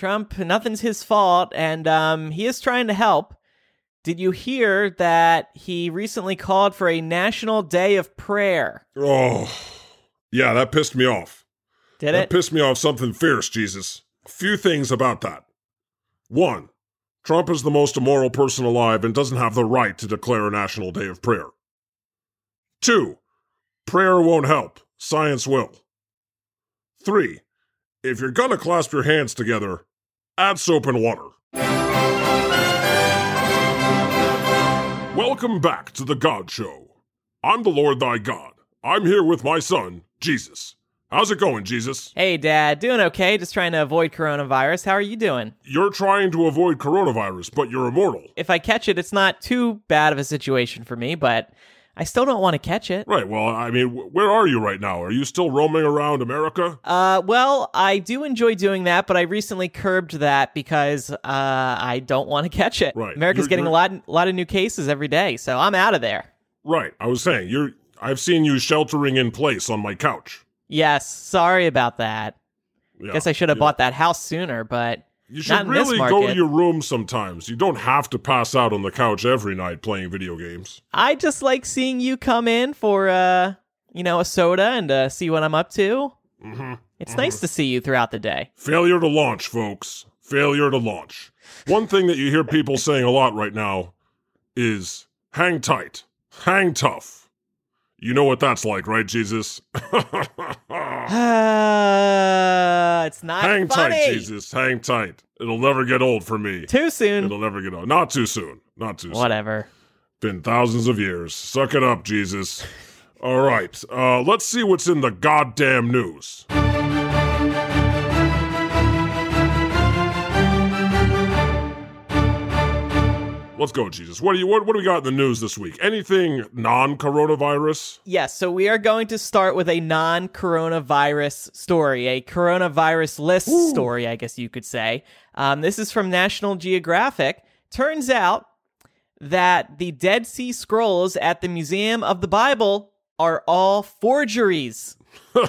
Trump, nothing's his fault, and um, he is trying to help. Did you hear that he recently called for a national day of prayer? Oh, yeah, that pissed me off. Did that it? pissed me off something fierce, Jesus. A few things about that. One, Trump is the most immoral person alive and doesn't have the right to declare a national day of prayer. Two, prayer won't help, science will. Three, if you're gonna clasp your hands together, add soap and water. Welcome back to the God Show. I'm the Lord thy God. I'm here with my son, Jesus. How's it going, Jesus? hey, Dad, doing okay? Just trying to avoid coronavirus. How are you doing? You're trying to avoid coronavirus, but you're immortal. If I catch it, it's not too bad of a situation for me, but I still don't want to catch it. Right, well, I mean, where are you right now? Are you still roaming around America? Uh, well, I do enjoy doing that, but I recently curbed that because uh, I don't want to catch it. Right. America's You're- getting a you're- lot, lot of new cases every day, so I'm out of there. Right, I was saying, you're. I've seen you sheltering in place on my couch. Yes, sorry about that. Yeah, Guess I should have yeah. bought that house sooner, but You should really go to your room sometimes. You don't have to pass out on the couch every night playing video games. I just like seeing you come in for uh, you know, a soda and uh, see what I'm up to. hmm It's nice to see you throughout the day. Failure to launch, folks. Failure to launch. One thing that you hear people saying a lot right now is hang tight, hang tough. You know what that's like, right, Jesus? Uh, it's not hang funny. tight, Jesus. Hang tight. It'll never get old for me. Too soon. It'll never get old. Not too soon. Not too soon. Whatever. Been thousands of years. Suck it up, Jesus. All right. Uh, let's see what's in the goddamn news. Let's go, Jesus. What do you what, what do we got in the news this week? Anything non-coronavirus? Yes, so we are going to start with a non coronavirus story, a coronavirus list story, I guess you could say. Um, this is from National Geographic. Turns out that the Dead Sea Scrolls at the Museum of the Bible are all forgeries.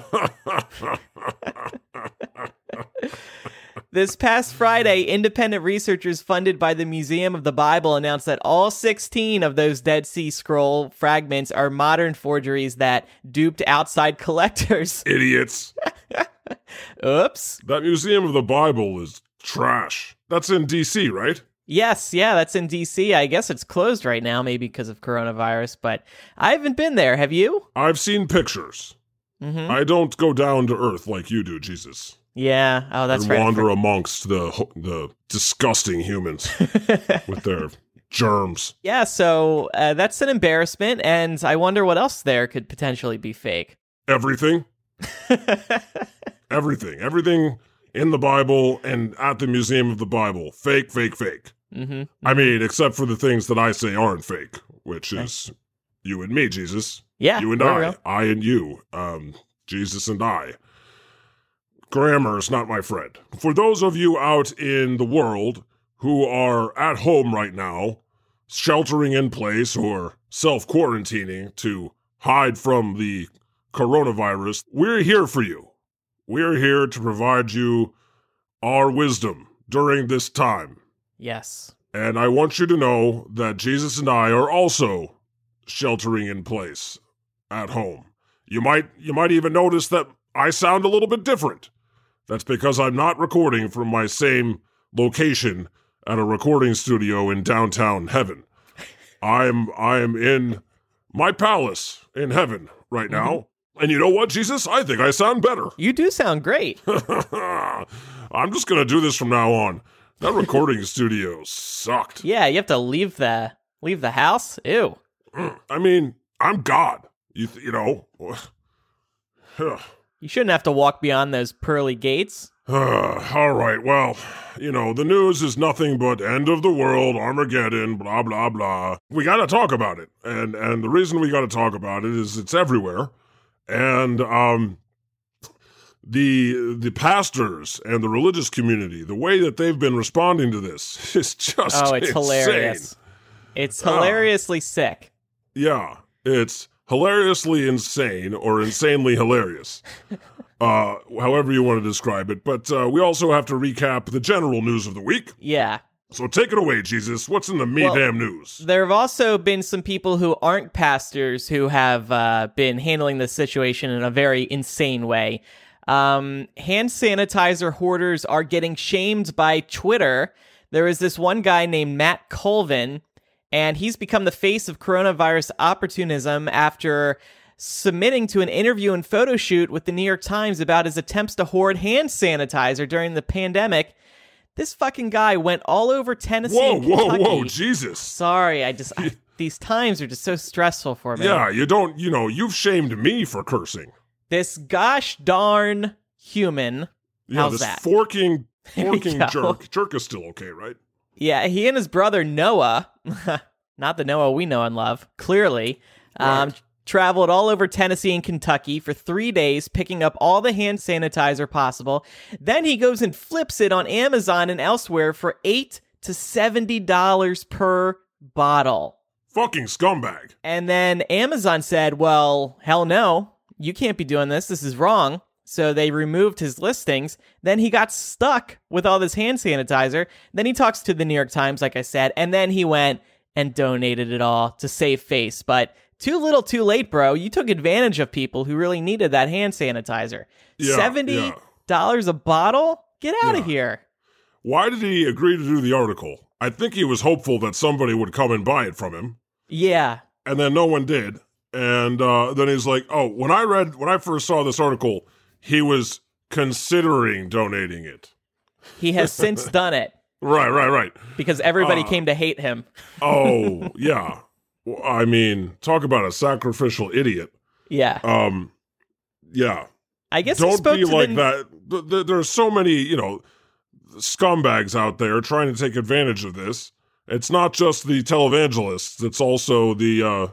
This past Friday, independent researchers funded by the Museum of the Bible announced that all 16 of those Dead Sea Scroll fragments are modern forgeries that duped outside collectors. Idiots. Oops. That Museum of the Bible is trash. That's in DC, right? Yes, yeah, that's in DC. I guess it's closed right now, maybe because of coronavirus, but I haven't been there. Have you? I've seen pictures. Mm-hmm. I don't go down to earth like you do, Jesus. Yeah. Oh, that's and right. wander amongst the the disgusting humans with their germs. yeah, so uh, that's an embarrassment, and I wonder what else there could potentially be fake. Everything, everything, everything in the Bible and at the Museum of the Bible, fake, fake, fake. mm-hmm. I mean, except for the things that I say aren't fake, which is you and me, Jesus. Yeah. you and I, real. I and you, um, Jesus and I. Grammar is not my friend. For those of you out in the world who are at home right now, sheltering in place or self quarantining to hide from the coronavirus, we're here for you. We're here to provide you our wisdom during this time. Yes. And I want you to know that Jesus and I are also sheltering in place at home. You might you might even notice that I sound a little bit different. That's because I'm not recording from my same location at a recording studio in downtown heaven. I'm I'm in my palace in heaven right mm-hmm. now. And you know what, Jesus? I think I sound better. You do sound great. I'm just gonna do this from now on. That recording studio sucked. yeah, you have to leave the leave the house. Ew. Mm, I mean, I'm God. You th- you know. You shouldn't have to walk beyond those pearly gates. All right. Well, you know, the news is nothing but end of the world, Armageddon, blah blah blah. We got to talk about it. And and the reason we got to talk about it is it's everywhere. And um the the pastors and the religious community, the way that they've been responding to this is just Oh, it's insane. hilarious. It's Ah. hilariously sick. Yeah, it's hilariously insane or insanely hilarious. Uh, however you want to describe it. But uh, we also have to recap the general news of the week. Yeah. So take it away, Jesus. What's in the me Well, damn news? There have also been some people who aren't pastors who have uh, been handling this situation in a very insane way. Um, hand sanitizer hoarders are getting shamed by Twitter. There is this one guy named Matt Colvin, and he's become the face of coronavirus opportunism after submitting to an interview and photo shoot with the New York Times about his attempts to hoard hand sanitizer during the pandemic. This fucking guy went all over Tennessee Whoa, whoa, whoa, Jesus. Sorry, I just I, these times are just so stressful for me. Yeah, you don't, you know, you've shamed me for cursing. This gosh darn human. Yeah, How's this that? forking, forking jerk. Jerk is still okay, right? Yeah, he and his brother Noah, not the Noah we know and love, clearly, um, Right. traveled all over Tennessee and Kentucky for three days, picking up all the hand sanitizer possible. Then he goes and flips it on Amazon and elsewhere for eight to seventy dollars per bottle. Fucking scumbag. And then Amazon said, well, hell no, you can't be doing this. This is wrong. So they removed his listings. Then he got stuck with all this hand sanitizer. Then he talks to the New York Times, like I said, and then he went and donated it all to save face. But too little, too late, bro. You took advantage of people who really needed that hand sanitizer. Yeah, $70 yeah. a bottle? Get out Yeah. of here. Why did he agree to do the article? I think he was hopeful that somebody would come and buy it from him, Yeah. and then no one did. And uh, then he's like, "Oh, when I read, when I first saw this article, he was considering donating it." He has since done it Right, right, right. because everybody Uh, came to hate him. Oh, yeah. Well, I mean, talk about a sacrificial idiot. Yeah. Um, yeah. I guess Don't spoke be like the, that. There, th- There's so many, you know, scumbags out there trying to take advantage of this. It's not just the televangelists. It's also the uh,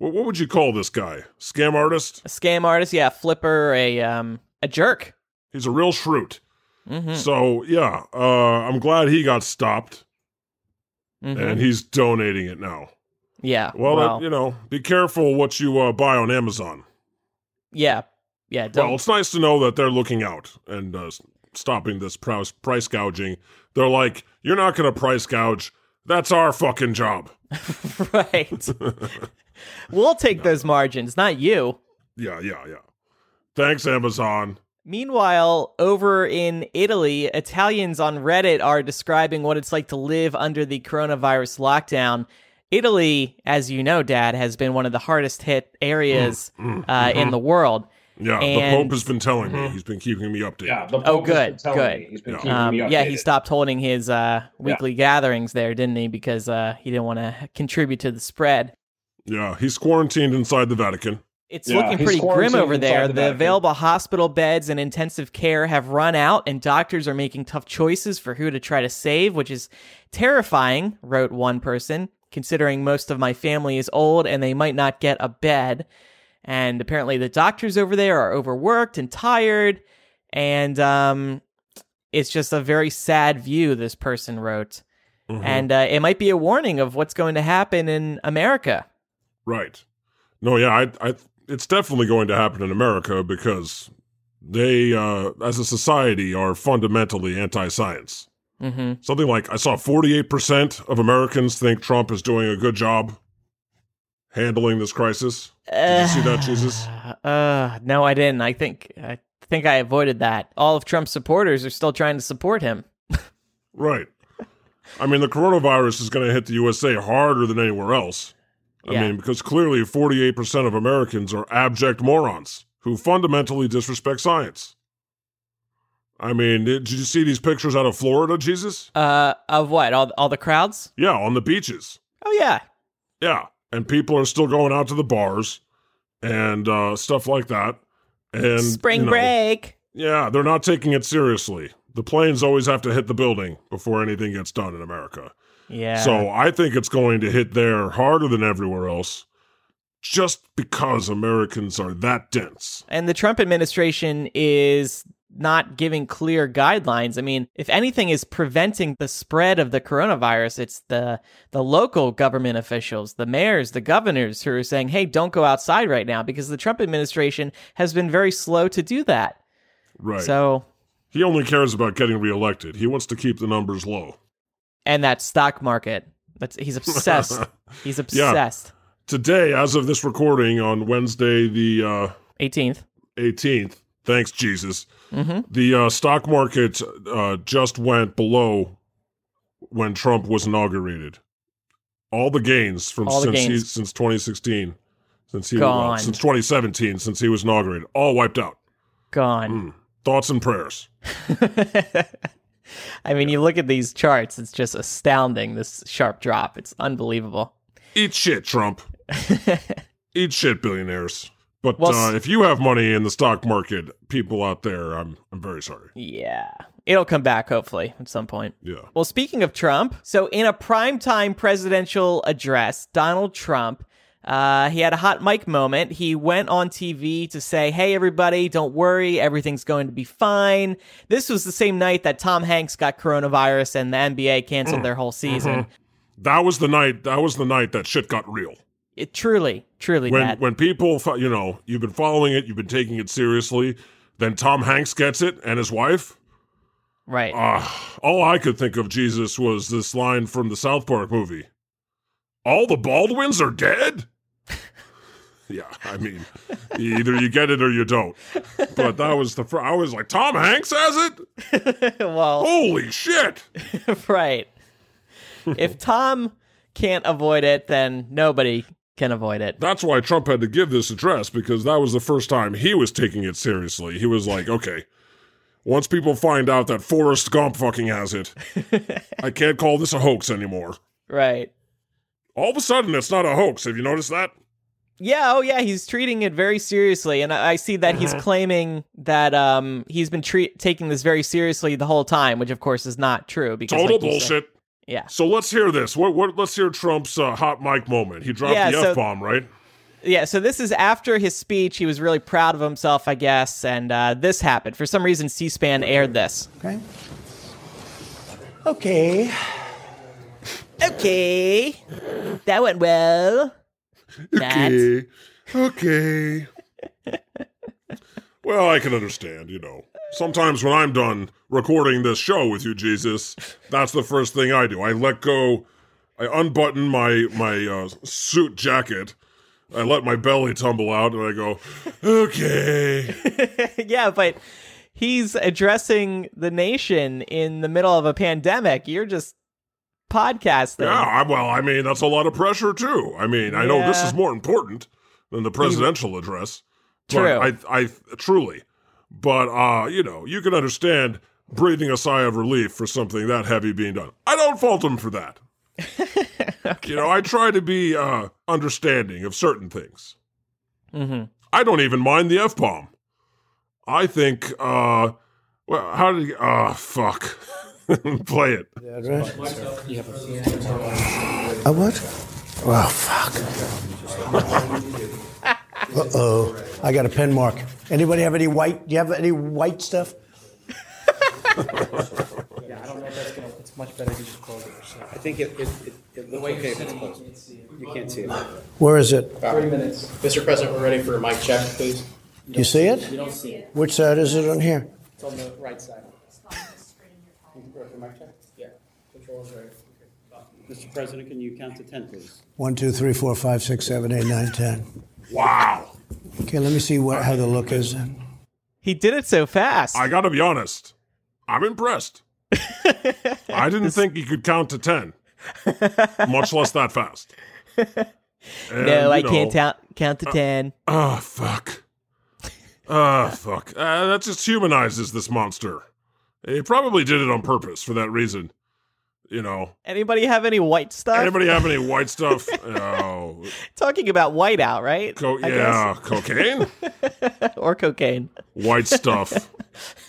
what, what would you call this guy? Scam artist. a scam artist, yeah, flipper, a um a jerk. He's a real shroot. Mm-hmm. So yeah, uh, I'm glad he got stopped mm-hmm. and he's donating it now. yeah. Well, Well, uh, you know, be careful what you uh, buy on Amazon. yeah. Yeah, don't Well, it's nice to know that they're looking out and uh, stopping this price price gouging. They're like, you're not going to price gouge. That's our fucking job. right. we'll take those margins, not you. Yeah, yeah, yeah. Thanks, Amazon. Meanwhile, over in Italy, Italians on Reddit are describing what it's like to live under the coronavirus lockdown. Italy, as you know, Dad, has been one of the hardest hit areas Mm, uh, mhm. in the world. Yeah, the Pope has been telling me. He's been keeping me updated. Yeah, the Oh, Pope has good, been good. me. He's been Yeah. keeping Um, me yeah, he stopped holding his uh, weekly gatherings there, didn't he? Because uh, he didn't want to contribute to the spread. Yeah, he's quarantined inside the Vatican. It's Yeah, looking pretty grim over there. the The, available hospital beds and intensive care have run out, and doctors are making tough choices for who to try to save, which is terrifying, wrote one person, considering most of my family is old and they might not get a bed. And apparently, the doctors over there are overworked and tired, and um, it's just a very sad view, this person wrote. Mhm. And uh, it might be a warning of what's going to happen in America. Right. No, yeah, I, I, it's definitely going to happen in America because they, uh, as a society, are fundamentally anti-science. hmm Something like I saw 48% of Americans think Trump is doing a good job handling this crisis. Did you see that, Jesus? Uh, no, I didn't. I think I think I avoided that. All of Trump's supporters are still trying to support him. Right. I mean, the coronavirus is going to hit the USA harder than anywhere else. I Yeah. mean, because clearly 48% of Americans are abject morons who fundamentally disrespect science. I mean, did, you see these pictures out of Florida, Jesus? Uh, of what? All all the crowds? Yeah, on the beaches. Oh yeah. Yeah. And people are still going out to the bars and uh, stuff like that. And Spring you know, break. Yeah, they're not taking it seriously. The planes always have to hit the building before anything gets done in America. Yeah. So I think it's going to hit there harder than everywhere else just because Americans are that dense. and the Trump administration is not giving clear guidelines. I mean, if anything is preventing the spread of the coronavirus, it's the the local government officials, the mayors, the governors who are saying, "Hey, don't go outside right now," because the Trump administration has been very slow to do that. Right. So, he only cares about getting reelected. He wants to keep the numbers low. And that stock market, that's he's obsessed. he's obsessed. Today, as of this recording on Wednesday, the uh, 18th. 18th, thanks, Jesus, Mhm. the uh, stock market uh, just went below when Trump was inaugurated. All the gains from All since, He, since 2016, since he Gone. since 2017, since he was inaugurated, all wiped out. Gone. Thoughts and prayers. I mean, you look at these charts, it's just astounding this sharp drop. It's unbelievable. Eat shit, Trump. Eat shit, billionaires. But Well, uh, if you have money in the stock market, people out there, I'm I'm very sorry. Yeah. It'll come back hopefully at some point. Yeah. Well, speaking of Trump, so in a primetime presidential address, Donald Trump, uh, he had a hot mic moment. He went on TV to say, Hey, everybody, don't worry. Everything's going to be fine. This was the same night that Tom Hanks got coronavirus and the NBA canceled their whole season. That was the night. That was the night that shit got real. It truly, truly When bad. when people, you know, you've been following it, you've been taking it seriously. Then Tom Hanks gets it, and his wife. right. Ah, all I could think of Jesus was this line from the South Park movie. All the Baldwins are dead. Yeah, I mean, either you get it or you don't. But that was the. Fr- I was like, Tom Hanks has it. well, Holy shit! right. if Tom can't avoid it, then nobody can avoid it. That's why Trump had to give this address because that was the first time he was taking it seriously. He was like, okay, once people find out that Forrest Gump fucking has it, I can't call this a hoax anymore. Right. All of a sudden, it's not a hoax. Have you noticed that? Yeah, oh yeah, he's treating it very seriously, and I I see that Mm-hmm. he's claiming that um he's been treat- taking this very seriously the whole time, which of course is not true. Because Total like you said- bullshit. yeah, So let's hear this. What? What? Let's hear Trump's uh, hot mic moment. He dropped Yeah, the so- f bomb, right? yeah. So this is after his speech. He was really proud of himself, I guess, and uh, this happened. For some reason, C-SPAN aired this. Okay. Okay. Okay, that went well. Okay. Okay. well, I can understand, you know. Sometimes when I'm done recording this show with you, Jesus, that's the first thing I do. I let go, I unbutton my my uh, suit jacket, I let my belly tumble out, and I go, okay. yeah, but he's addressing the nation in the middle of a pandemic. You're just podcasting. Yeah, I- well, I mean, that's a lot of pressure, too. I mean, I know this Yeah. is more important than the presidential address. but True. I, I truly. But, uh, you know, you can understand breathing a sigh of relief for something that heavy being done. I don't fault him for that. You know, I try to be uh, understanding of certain things. hmm I don't even mind the F bomb. I think, uh, well, how did he, oh, fuck. Play it. A what? Oh, fuck. uh oh. I got a pen mark. Anybody have any white? Do you have any white stuff? Yeah, I don't know if that's gonna, it's much better to just close it. I think it, it, it, it looks okay if it's closed. You can't see it. Where is it? Three minutes. Mr. President, we're ready for a mic check, please. Do you see it? You don't see it. Which side is it on here? It's on the right side. Ready for mic check? Yeah. Control's ready. Mr. President, can you count to 10, please? One, two, three, four, five, six, seven, eight, nine, ten. Wow. Okay, let me see what how the look is. He did it so fast. I gotta be honest. I'm impressed. I didn't think he could count to 10, much less that fast. And, no, I you can't know, count count to uh, ten. Oh, fuck. Oh, fuck. Uh, that just humanizes this monster. He probably did it on purpose for that reason. You know, Anybody have any white stuff? anybody have any white stuff? Oh, Talking about whiteout, right? co- yeah, cocaine, or cocaine. white stuff.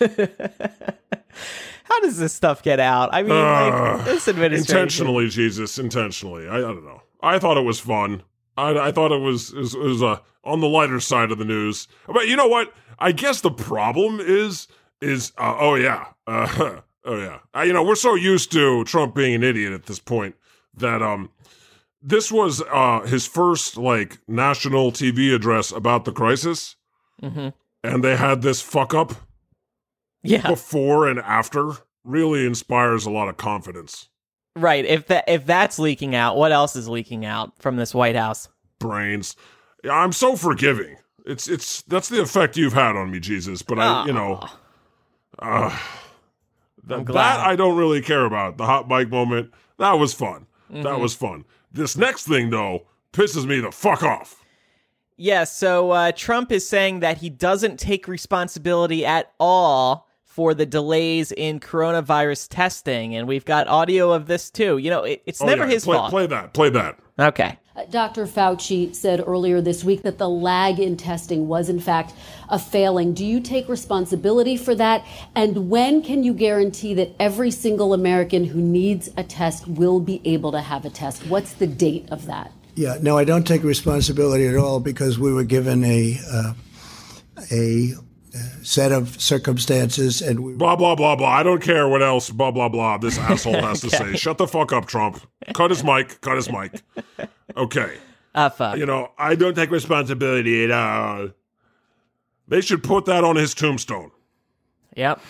How does this stuff get out? I mean, like Uh, this administration. intentionally, Jesus, intentionally. I, I don't know. I thought it was fun. I, I thought it was it was, it was uh, on the lighter side of the news. But you know what? I guess the problem is is uh, oh yeah, uh, oh yeah. Uh, you know, we're so used to Trump being an idiot at this point that um, this was uh his first like national TV address about the crisis, hmm and they had this fuck up Yeah. before and after. Really inspires a lot of confidence. Right. If that if that's leaking out, what else is leaking out from this White House? Brains. Yeah, I'm so forgiving. It's it's that's the effect you've had on me, Jesus. But I, you know, uh, that, glad. that I don't really care about. The hot mic moment that was fun. Mm-hmm. That was fun. This next thing though pisses me the fuck off. Yeah, so uh, Trump is saying that he doesn't take responsibility at all for the delays in coronavirus testing, and we've got audio of this too. You know, it, it's Oh, never yeah, his play, fault. Play that. Play that. Okay. Uh, Dr. Fauci said earlier this week that the lag in testing was, in fact, a failing. Do you take responsibility for that? And when can you guarantee that every single American who needs a test will be able to have a test? What's the date of that? Yeah, no, I don't take responsibility at all because we were given a uh, a set of circumstances, and we Blah blah blah blah. I don't care what else. Blah blah blah. This asshole has to say. Shut the fuck up, Trump. Cut his mic. Cut his mic. Okay. Uh, fuck. You know, I don't take responsibility at all. They should put that on his tombstone. Yep.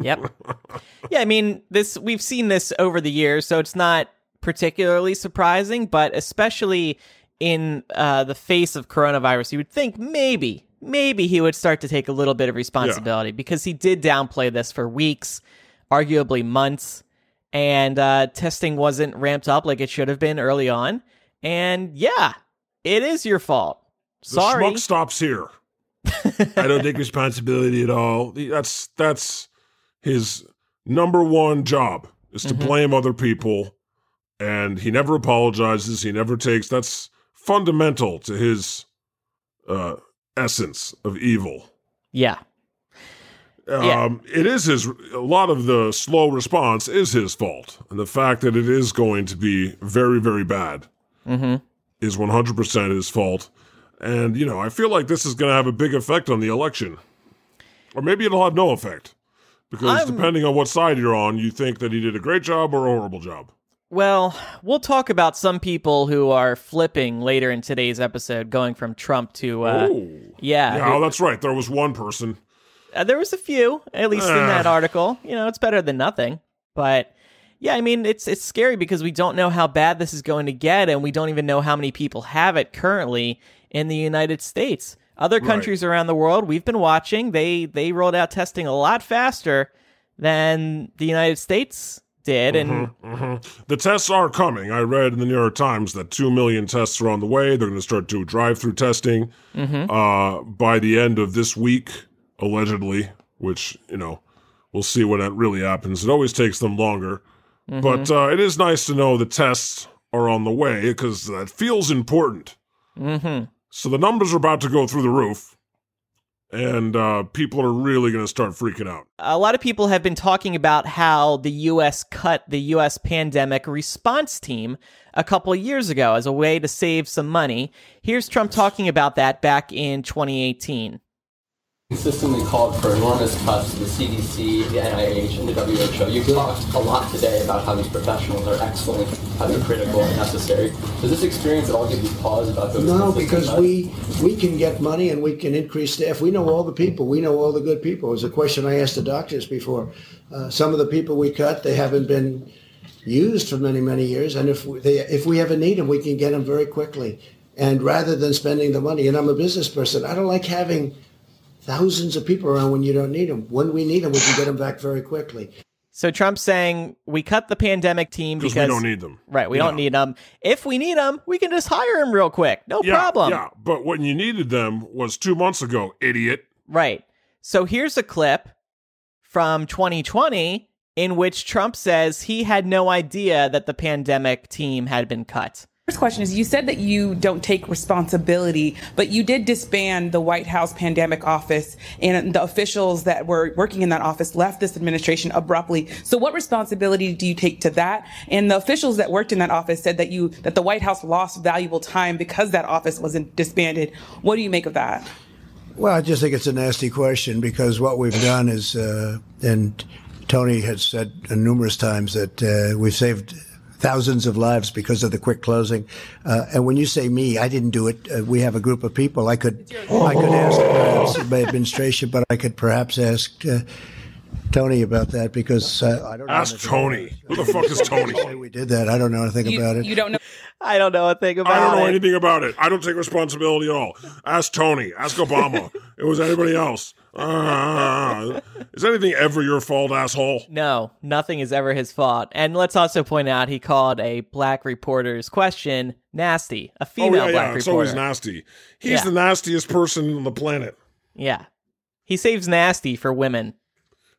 Yep. yeah, I mean, this we've seen this over the years, so it's not particularly surprising, but especially in uh, the face of coronavirus, you would think maybe, maybe he would start to take a little bit of responsibility because he did downplay this for weeks, arguably months, and uh, testing wasn't ramped up like it should have been early on. And yeah, it is your fault. The Sorry. stops here. I don't take responsibility at all. That's that's his number one job is to blame other people, and he never apologizes. He never takes. That's fundamental to his uh, essence of evil. Yeah. Yeah. Um, it is his. A lot of the slow response is his fault, and the fact that it is going to be very, very bad Mm-hmm. is one hundred percent his fault. And you know, I feel like this is going to have a big effect on the election, or maybe it'll have no effect, because I'm- depending on what side you're on, you think that he did a great job or a horrible job. Well, we'll talk about some people who are flipping later in today's episode, going from Trump to uh, oh, yeah. yeah, that's right. There was one person. Uh, there was a few, at least in that article. You know, it's better than nothing. But yeah, I mean, it's it's scary because we don't know how bad this is going to get, and we don't even know how many people have it currently in the United States. Other countries around the world, we've been watching. They they rolled out testing a lot faster than the United States did, and The tests are coming. I read in the New York Times that 2 million tests are on the way. They're going to start doing drive through testing uh, by the end of this week, allegedly, which, you know, we'll see when that really happens. It always takes them longer. But uh, it is nice to know the tests are on the way because that feels important. hmm So the numbers are about to go through the roof, and uh, people are really going to start freaking out. a lot of people have been talking about how the US cut the US pandemic response team a couple of years ago as a way to save some money. Here's Trump talking about that back in 2018. Consistently called for enormous cuts to the CDC, the NIH, and the WHO. You've talked a lot today about how these professionals are excellent, how they're critical and necessary. Does this experience at all give you pause about those? No, because cuts? we we can get money and we can increase staff. We know all the people. We know all the good people. It was a question I asked the doctors before. Uh, some of the people we cut, they haven't been used for many many years, and if we, they if we ever need them, we can get them very quickly. And rather than spending the money, and I'm a business person, I don't like having thousands of people around when you don't need them. When we need them, we can get them back very quickly. So Trump's saying we cut the pandemic team Because because we don't need them. Right, we don't need them. If we need them, we can just hire them real quick. No Yeah, problem. Yeah, but when you needed them was two months ago, idiot. Right. So here's a clip from 2020 in which Trump says he had no idea that the pandemic team had been cut. First question is you said that you don't take responsibility, but you did disband the White House pandemic office and the officials that were working in that office left this administration abruptly. So what responsibility do you take to that? And the officials that worked in that office said that you that the White House lost valuable time because that office wasn't disbanded. What do you make of that? Well, I just think it's a nasty question because what we've done is, uh, and Tony has said numerous times that uh, we've saved thousands of lives because of the quick closing. Uh, and when you say me, I didn't do it. Uh, we have a group of people. I could, I could ask perhaps my administration, but I could perhaps ask uh, Tony about that because uh, I don't know. Ask anything Tony. about it. Who the fuck is Tony? We did that. I don't know anything You, about it. you don't know. I don't know a thing about I don't know it. anything about it. I don't take responsibility at all. Ask Tony. Ask Obama. it was anybody else. Uh, is anything ever your fault, asshole? No, nothing is ever his fault. And let's also point out he called a black reporter's question nasty. A female oh yeah, black yeah. It's always nasty. He's Yeah. the nastiest person on the planet. yeah. He saves nasty for women.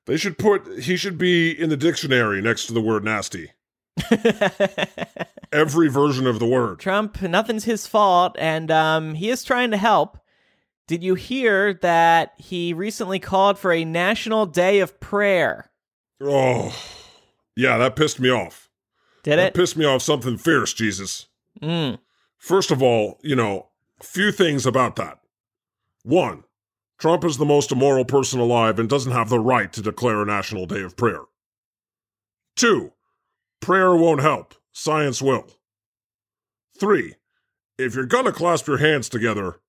They should put. He should be in the dictionary next to the word nasty. Every version of the word. Trump, nothing's his fault, and um, he is trying to help. Did you hear that he recently called for a national day of prayer? Oh, yeah. That pissed me off. Did That it? pissed me off something fierce, Jesus. Mm. First of all, you know, few things about that. One, Trump is the most immoral person alive and doesn't have the right to declare a national day of prayer. Two, prayer won't help, science will. Three, if you're gonna clasp your hands together,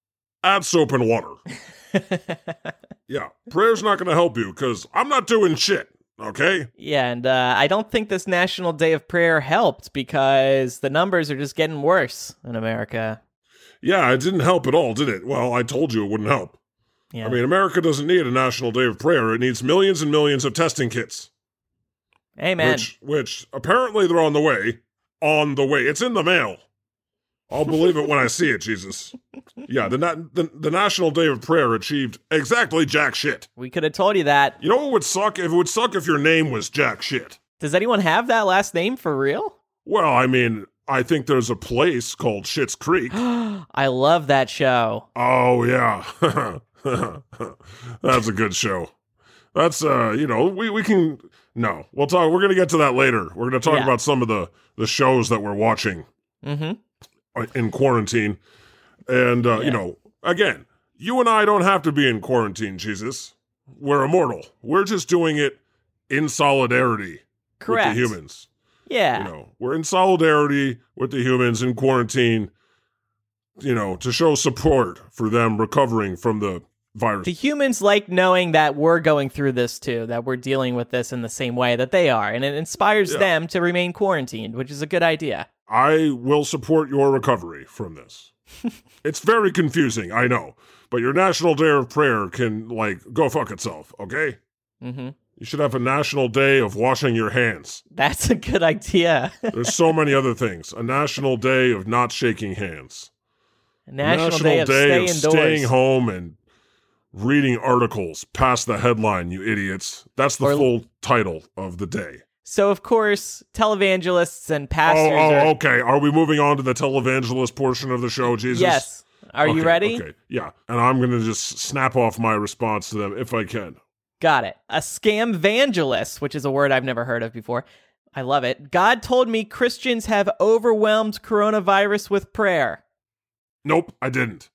add soap and water. Yeah, prayer's not gonna help you because I'm not doing shit, okay? yeah, and uh, I don't think this national day of prayer helped because the numbers are just getting worse in America. Yeah, it didn't help at all, did it? Well, I told you it wouldn't help. Yeah. I mean, America doesn't need a national day of prayer. It needs millions and millions of testing kits, Amen. which which apparently they're on the way. On the way. It's in the mail. I'll believe it when I see it, Jesus. Yeah, the, na- the the National Day of Prayer achieved exactly jack shit. we could have told you that. You know what would suck? If it would suck if your name was jack shit. Does anyone have that last name for real? Well, I mean, I think there's a place called Schitt's Creek. I love that show. Oh yeah. That's a good show. That's uh, you know, we we can no. We'll talk we're going to get to that later. We're going to talk Yeah. about some of the the shows that we're watching Mm-hmm. In quarantine. And uh, Yeah. you know, again, you and I don't have to be in quarantine, Jesus. We're immortal. We're just doing it in solidarity Correct. with the humans. Yeah. You know, we're in solidarity with the humans in quarantine, you know, to show support for them recovering from the virus. The humans like knowing that we're going through this too, that we're dealing with this in the same way that they are, and it inspires Yeah. them to remain quarantined, which is a good idea. I will support your recovery from this. it's very confusing, I know, but your National Day of Prayer can, like, go fuck itself, okay? hmm You should have a National Day of washing your hands. That's a good idea. There's so many other things. A National Day of not shaking hands. National, Day of Stay Indoors. staying home and reading articles past the headline, you idiots. That's the Or- full title of the day. So, of course, televangelists and Oh, pastors oh, are. okay. Are we moving on to the televangelist portion of the show, Jesus? Yes. Are you ready? Okay. Yeah. And I'm going to just snap off my response to them if I can. Got it. A scam evangelist, which is a word I've never heard of before. I love it. God told me Christians have overwhelmed coronavirus with prayer. Nope, I didn't.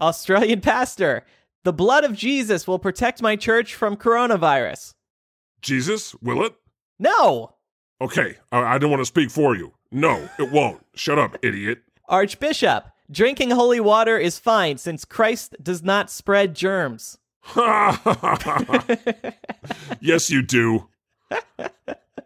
Australian pastor. The blood of Jesus will protect my church from coronavirus. Jesus, will it? No. Okay. I, I didn't want to speak for you. No, it won't. Shut up, idiot. Archbishop. Drinking holy water is fine since Christ does not spread germs. yes, you do.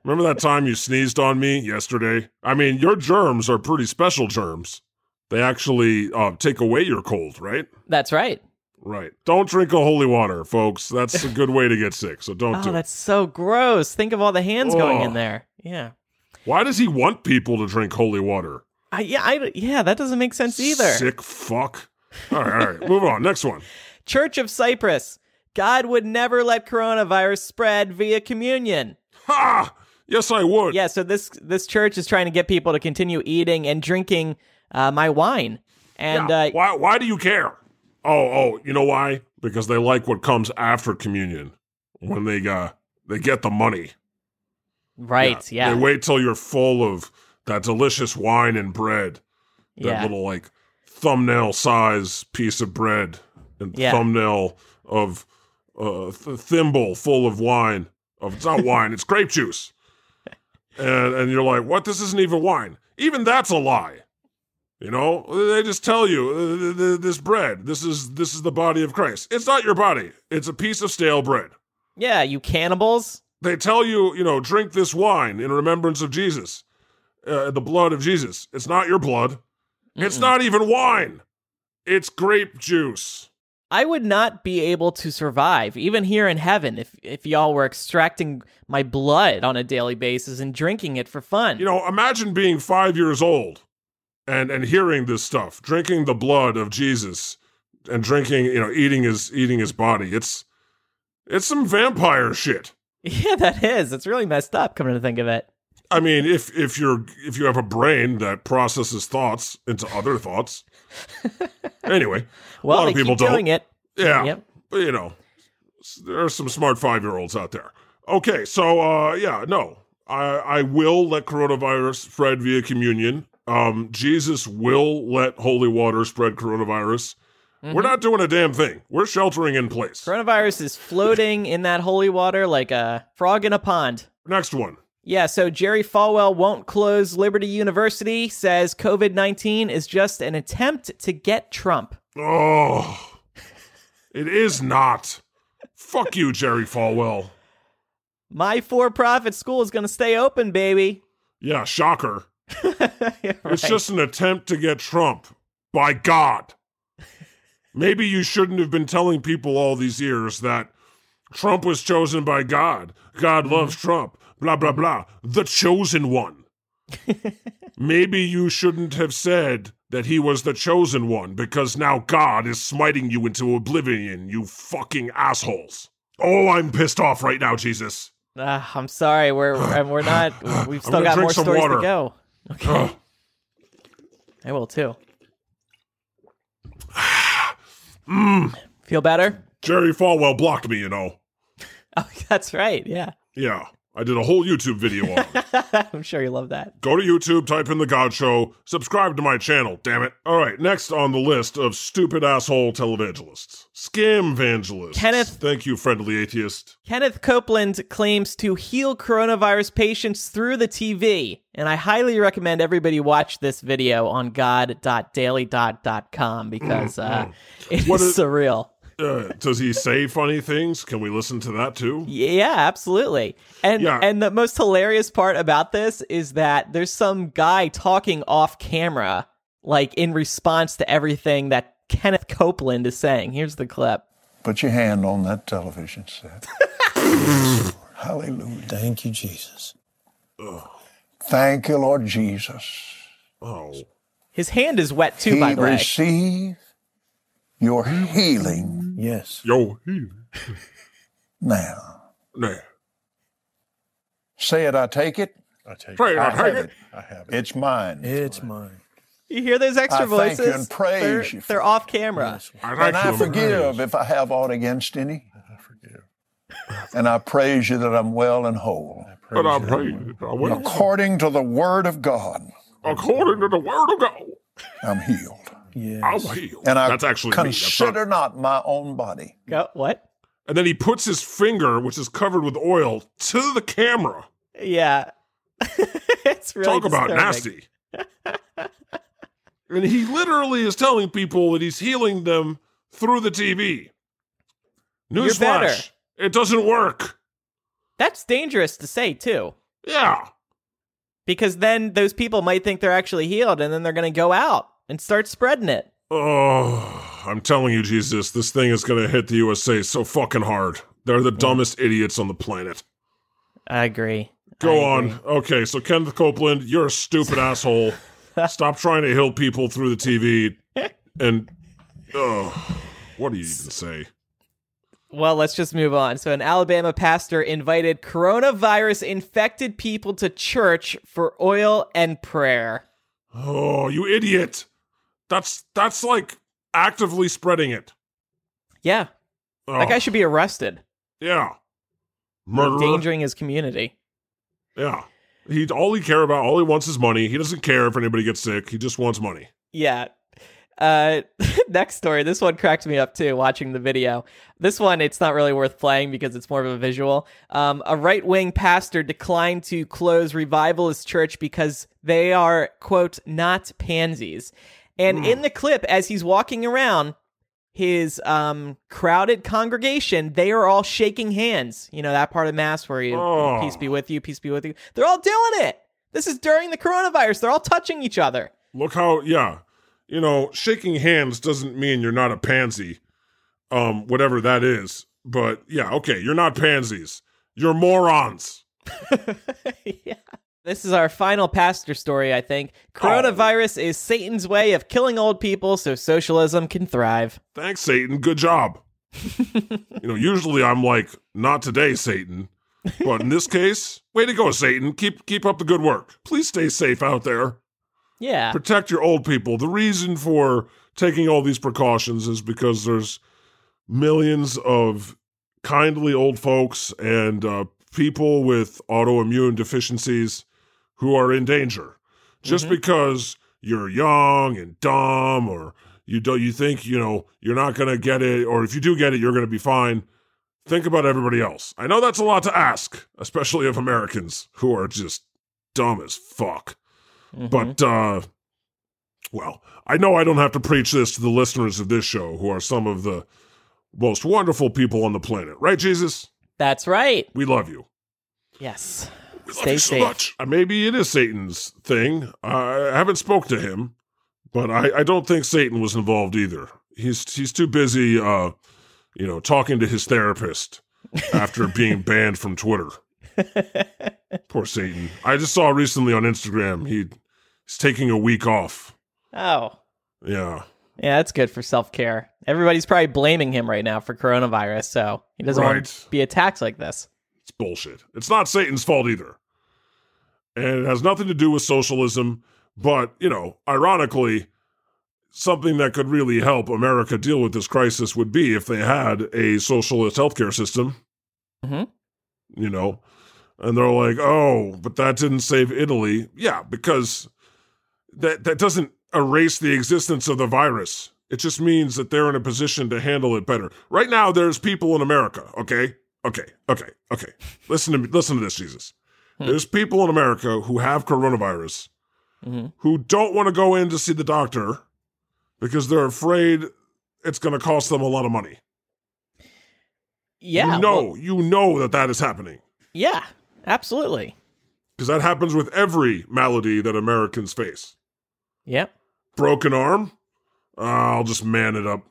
Remember that time you sneezed on me yesterday? I mean, your germs are pretty special germs. They actually uh, take away your cold, right? That's right. Right. Don't drink a holy water, folks. That's a good way to get sick. So don't Oh, do it. that's so gross. Think of all the hands going in Oh. there. Yeah. Why does he want people to drink holy water? I, yeah, I, yeah, that doesn't make sense either. Sick fuck. All right, all right. Move on. Next one. Church of Cyprus. God would never let coronavirus spread via communion. Ha! Yes, I would. Yeah, so this this church is trying to get people to continue eating and drinking uh, my wine. And Yeah. uh, why? Why do you care? Oh, oh. You know why? Because they like what comes after communion when they uh they get the money. right, yeah, They wait till you're full of that delicious wine and bread. That yeah. little like thumbnail size piece of bread and Yeah. thumbnail of a th- thimble full of wine. Of it's not wine, it's grape juice. And and you're like, what? This isn't even wine. Even that's a lie. You know, they just tell you uh, th- th- this bread. This is this is the body of Christ. It's not your body. It's a piece of stale bread. Yeah, you cannibals. They tell you, you know, drink this wine in remembrance of Jesus, uh, the blood of Jesus. It's not your blood. It's not even wine. It's grape juice. I would not be able to survive, even here in heaven, if if y'all were extracting my blood on a daily basis and drinking it for fun. You know, imagine being five years old and and hearing this stuff, drinking the blood of Jesus and drinking, you know, eating his eating his body. It's it's some vampire shit. yeah, that is. It's really messed up. Coming to think of it. I mean, if if you're if you have a brain that processes thoughts into other thoughts. Anyway, Well, a lot of people don't. doing it. Yeah. Yep. But, you know, there are some smart five year olds out there. Okay, so uh yeah, no. I I will let coronavirus spread via communion. Um Jesus will let holy water spread coronavirus. Mm-hmm. We're not doing a damn thing. We're sheltering in place. Coronavirus is floating in that holy water like a frog in a pond. Next one. Yeah, so Jerry Falwell won't close Liberty University, says COVID 19 is just an attempt to get Trump. Oh. It is not. Fuck you, Jerry Falwell. My for profit school is going to stay open, baby. Yeah, shocker. Yeah, It's just an attempt to get Trump. By God. Maybe you shouldn't have been telling people all these years that Trump was chosen by God. God loves Trump. Blah, blah, blah. The chosen one. Maybe you shouldn't have said that he was the chosen one because now God is smiting you into oblivion, you fucking assholes. Oh, I'm pissed off right now, Jesus. Ah, I'm sorry, we're we're we're not. We've still got more stories water. to go. Ugh. I will too. Mm. Feel better? Jerry Falwell blocked me, you know. Oh, that's right. Yeah, Yeah, I did a whole YouTube video on it. I'm sure you love that. Go to YouTube, type in The God Show, subscribe to my channel, damn it. All right, next on the list of stupid asshole televangelists Scam evangelists. Kenneth- Thank you, friendly atheist. Kenneth Copeland claims to heal coronavirus patients through the TV, and I highly recommend everybody watch this video on god.daily.com because uh, it is What is- surreal. Uh, does he say funny things? Can we listen to that too? Yeah, absolutely. And Yeah. and the most hilarious part about this is that there's some guy talking off camera, like in response to everything that Kenneth Copeland is saying. Here's the clip. Put your hand on that television set. Hallelujah. Thank you, Jesus. Thank you, Lord Jesus. Oh. His hand is wet too, he by the way. receive your healing Yes. Yo, healing. now. Now. Say it, I take it. I take Pray, I I have it. it. I have it. It's mine. It's mine. You hear those extra I thank voices? you and praise they're, you they're off camera. Yes, I and I thank you, forgive if I have aught against any. I forgive. And I praise you that I'm well and whole. But I Praise pray, you. I will, According to the word of God, according to the word of God, I'm healed. Yes. I'm healed. And I That's actually me. That's consider not- not my own body. Go, what? And then he puts his finger, which is covered with oil, to the camera. Yeah. it's really Talk about disturbing. nasty. and he literally is telling people that he's healing them through the TV. Newsflash. It doesn't work. That's dangerous to say too. Yeah. Because then those people might think they're actually healed and then they're going to go out and start spreading it. Oh, I'm telling you, Jesus, this thing is going to hit the USA so fucking hard. They're the dumbest idiots on the planet. I agree. Go I on. agree. Okay, so Kenneth Copeland, you're a stupid asshole. Stop trying to heal people through the TV. And, oh, what do you even say? Well, let's just move on. So, an Alabama pastor invited coronavirus infected people to church for oil and prayer. Oh, you idiot. That's that's like actively spreading it. Yeah, Oh, that guy should be arrested. yeah. Murderer. Endangering his community. Yeah. He all he care about, all he wants is money. He doesn't care if anybody gets sick. He just wants money. Yeah. Uh, next story. This one cracked me up too. Watching the video. This one, it's not really worth playing because it's more of a visual. Um, a right wing pastor declined to close Revivalist Church because they are quote not pansies. And in the clip, as he's walking around his um crowded congregation, they are all shaking hands. You know that part of mass where you Oh. peace be with you, peace be with you. They're all doing it. This is during the coronavirus. They're all touching each other. Look how, yeah, you know, shaking hands doesn't mean you're not a pansy, um, whatever that is. But yeah, okay, you're not pansies. You're morons. yeah. This is our final pastor story, I think. Coronavirus is Satan's way of killing old people so socialism can thrive. Thanks, Satan. Good job. you know, usually I'm like, not today, Satan. But in this case, way to go, Satan. Keep keep up the good work. Please stay safe out there. Yeah. Protect your old people. The reason for taking all these precautions is because there's millions of kindly old folks and uh, people with autoimmune deficiencies who are in danger. Just because you're young and dumb or you don't you think, you know, you're not going to get it or if you do get it you're going to be fine. Think about everybody else. I know that's a lot to ask, especially of Americans who are just dumb as fuck. But uh well, I know I don't have to preach this to the listeners of this show who are some of the most wonderful people on the planet. Right, Jesus? That's right. We love you. Yes. Stay you so much. Uh, Maybe it is Satan's thing. I haven't spoke to him, but I, I don't think Satan was involved either. He's he's too busy, uh, you know, talking to his therapist after being banned from Twitter. Poor Satan. I just saw recently on Instagram he he's taking a week off. Oh. Yeah. Yeah, that's good for self care. Everybody's probably blaming him right now for coronavirus, so he doesn't want to be attacked like this. It's bullshit. It's not Satan's fault either. And it has nothing to do with socialism, but, you know, ironically, something that could really help America deal with this crisis would be if they had a socialist healthcare system. Mhm. You know, and they're like, "Oh, but that didn't save Italy." Yeah, because that that doesn't erase the existence of the virus. It just means that they're in a position to handle it better. Right now, there's people in America. Okay, okay, okay, okay. Listen to me. Listen to this, Jesus. There's people in America who have coronavirus Mhm. who don't want to go in to see the doctor because they're afraid it's going to cost them a lot of money. Yeah. you know, well, you know that that is happening yeah, absolutely. because that happens with every malady that Americans face. Yep. Broken arm, uh, I'll just man it up.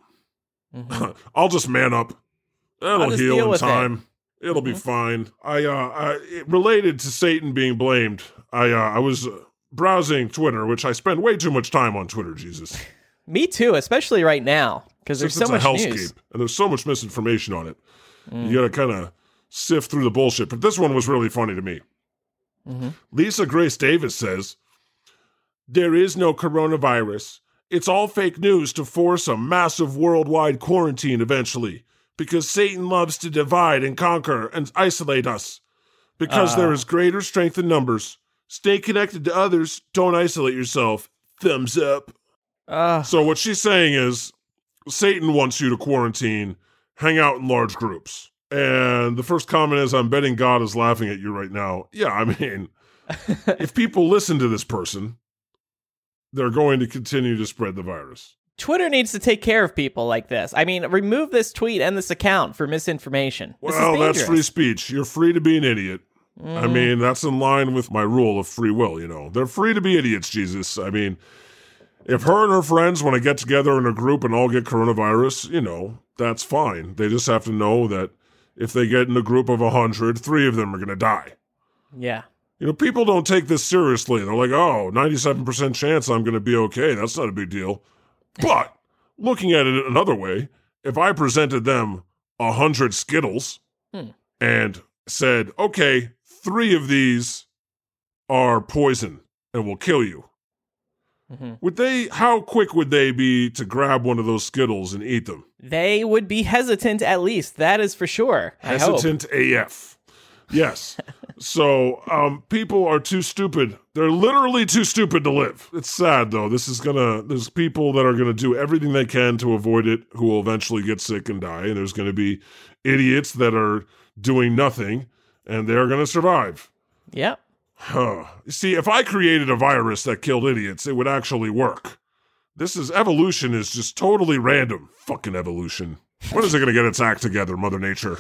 I'll just man up. Mm-hmm. heal in time. it. It'll be fine. I, uh, I it- related to Satan being blamed. I, uh, I was browsing Twitter, which I spend way too much time on Twitter. Jesus, Me too, especially right now because there's so much a hellscape news. and there's so much misinformation on it. Mm. You got to kind of sift through the bullshit. But this one was really funny to me. Mm-hmm. Lisa Grace Davis says, There is no coronavirus. It's all fake news to force a massive worldwide quarantine eventually, because Satan loves to divide and conquer and isolate us. Because there ah. is greater strength in numbers. Stay connected to others. Don't isolate yourself. Thumbs up. Ugh. So, what she's saying is Satan wants you to quarantine, hang out in large groups. And the first comment is, I'm betting God is laughing at you right now. Yeah, I mean, if people listen to this person, they're going to continue to spread the virus. Twitter needs to take care of people like this. I mean, remove this tweet and this account for misinformation. Well, that's free speech. You're free to be an idiot. I mm. mean, that's in line with my rule of free will, you know. They're free to be idiots, Jesus. I mean, if her and her friends want to get together in a group and all get coronavirus, you know, that's fine. They just have to know that if they get in a group of a hundred, three of them are going to die. Yeah. You know, people don't take this seriously. They're like, oh, 97% chance I'm going to be okay. That's not a big deal. But looking at it another way, if I presented them a hundred Skittles Hmm. and said, okay, three of these are poison and will kill you, Mhm. would they, how quick would they be to grab one of those Skittles and eat them? They would be hesitant at least. That is for sure. Hesitant AF. Yes. So, um, people are too stupid. They're literally too stupid to live. It's sad though. This is gonna. There's people that are gonna do everything they can to avoid it, who will eventually get sick and die. And there's gonna be idiots that are doing nothing, and they're gonna survive. Yep. Huh. You see, if I created a virus that killed idiots, it would actually work. This is evolution is just totally random. Fucking evolution. When is it going to get its act together, Mother Nature?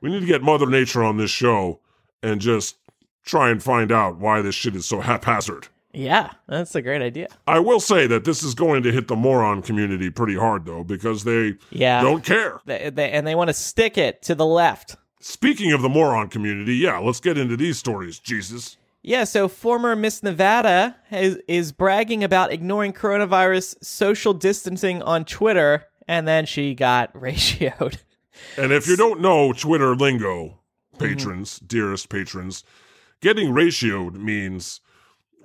we need to get Mother Nature on this show and just try and find out why this shit is so haphazard. Yeah, that's a great idea. I will say that this is going to hit the moron community pretty hard, though, because they Yeah. don't care. They, they, and they want to stick it to the left. Speaking of the moron community, yeah, let's get into these stories, Jesus. Yeah, so former Miss Nevada is, is bragging about ignoring coronavirus social distancing on Twitter, and then she got ratioed. And if you don't know Twitter lingo, Mm-hmm. patrons, dearest patrons, getting ratioed means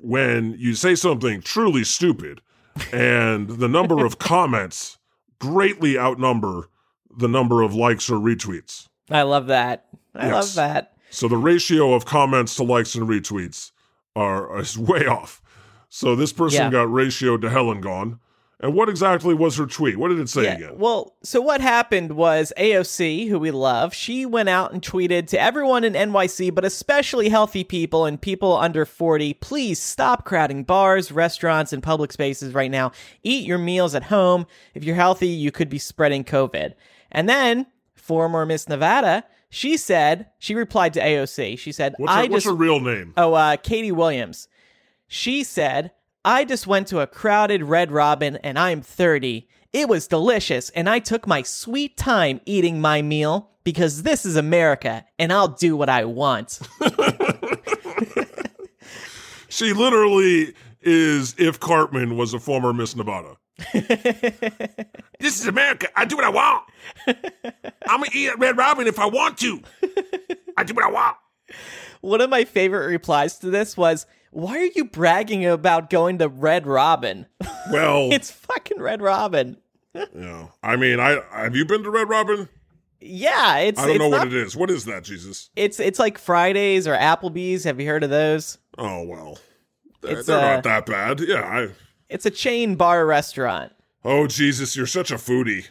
when you say something truly stupid and the number of comments greatly outnumber the number of likes or retweets. I love that. I Yes. love that. So the ratio of comments to likes and retweets are is way off. So this person Yeah. got ratioed to hell and gone. And what exactly was her tweet? What did it say Yeah, again? Well, so what happened was AOC, who we love, she went out and tweeted to everyone in NYC, but especially healthy people and people under 40, please stop crowding bars, restaurants, and public spaces right now. Eat your meals at home. If you're healthy, you could be spreading COVID. And then, former Miss Nevada, she said, she replied to AOC. She said, What's her, I what's her real name? Oh, uh, Katie Williams. She said, I just went to a crowded Red Robin and I'm 30. It was delicious and I took my sweet time eating my meal because this is America and I'll do what I want. She literally is if Cartman was a former Miss Nevada. this is America. I do what I want. I'm gonna eat at Red Robin if I want to. I do what I want. One of my favorite replies to this was, Why are you bragging about going to Red Robin? Well, it's fucking Red Robin. yeah. I mean, I have you been to Red Robin? Yeah, it's I don't it's know not- what it is. What is that, Jesus? It's it's like Fridays or Applebee's. Have you heard of those? Oh well, they're, It's, they're uh, not that bad. Yeah. I, It's a chain bar restaurant. oh Jesus, you're such a foodie.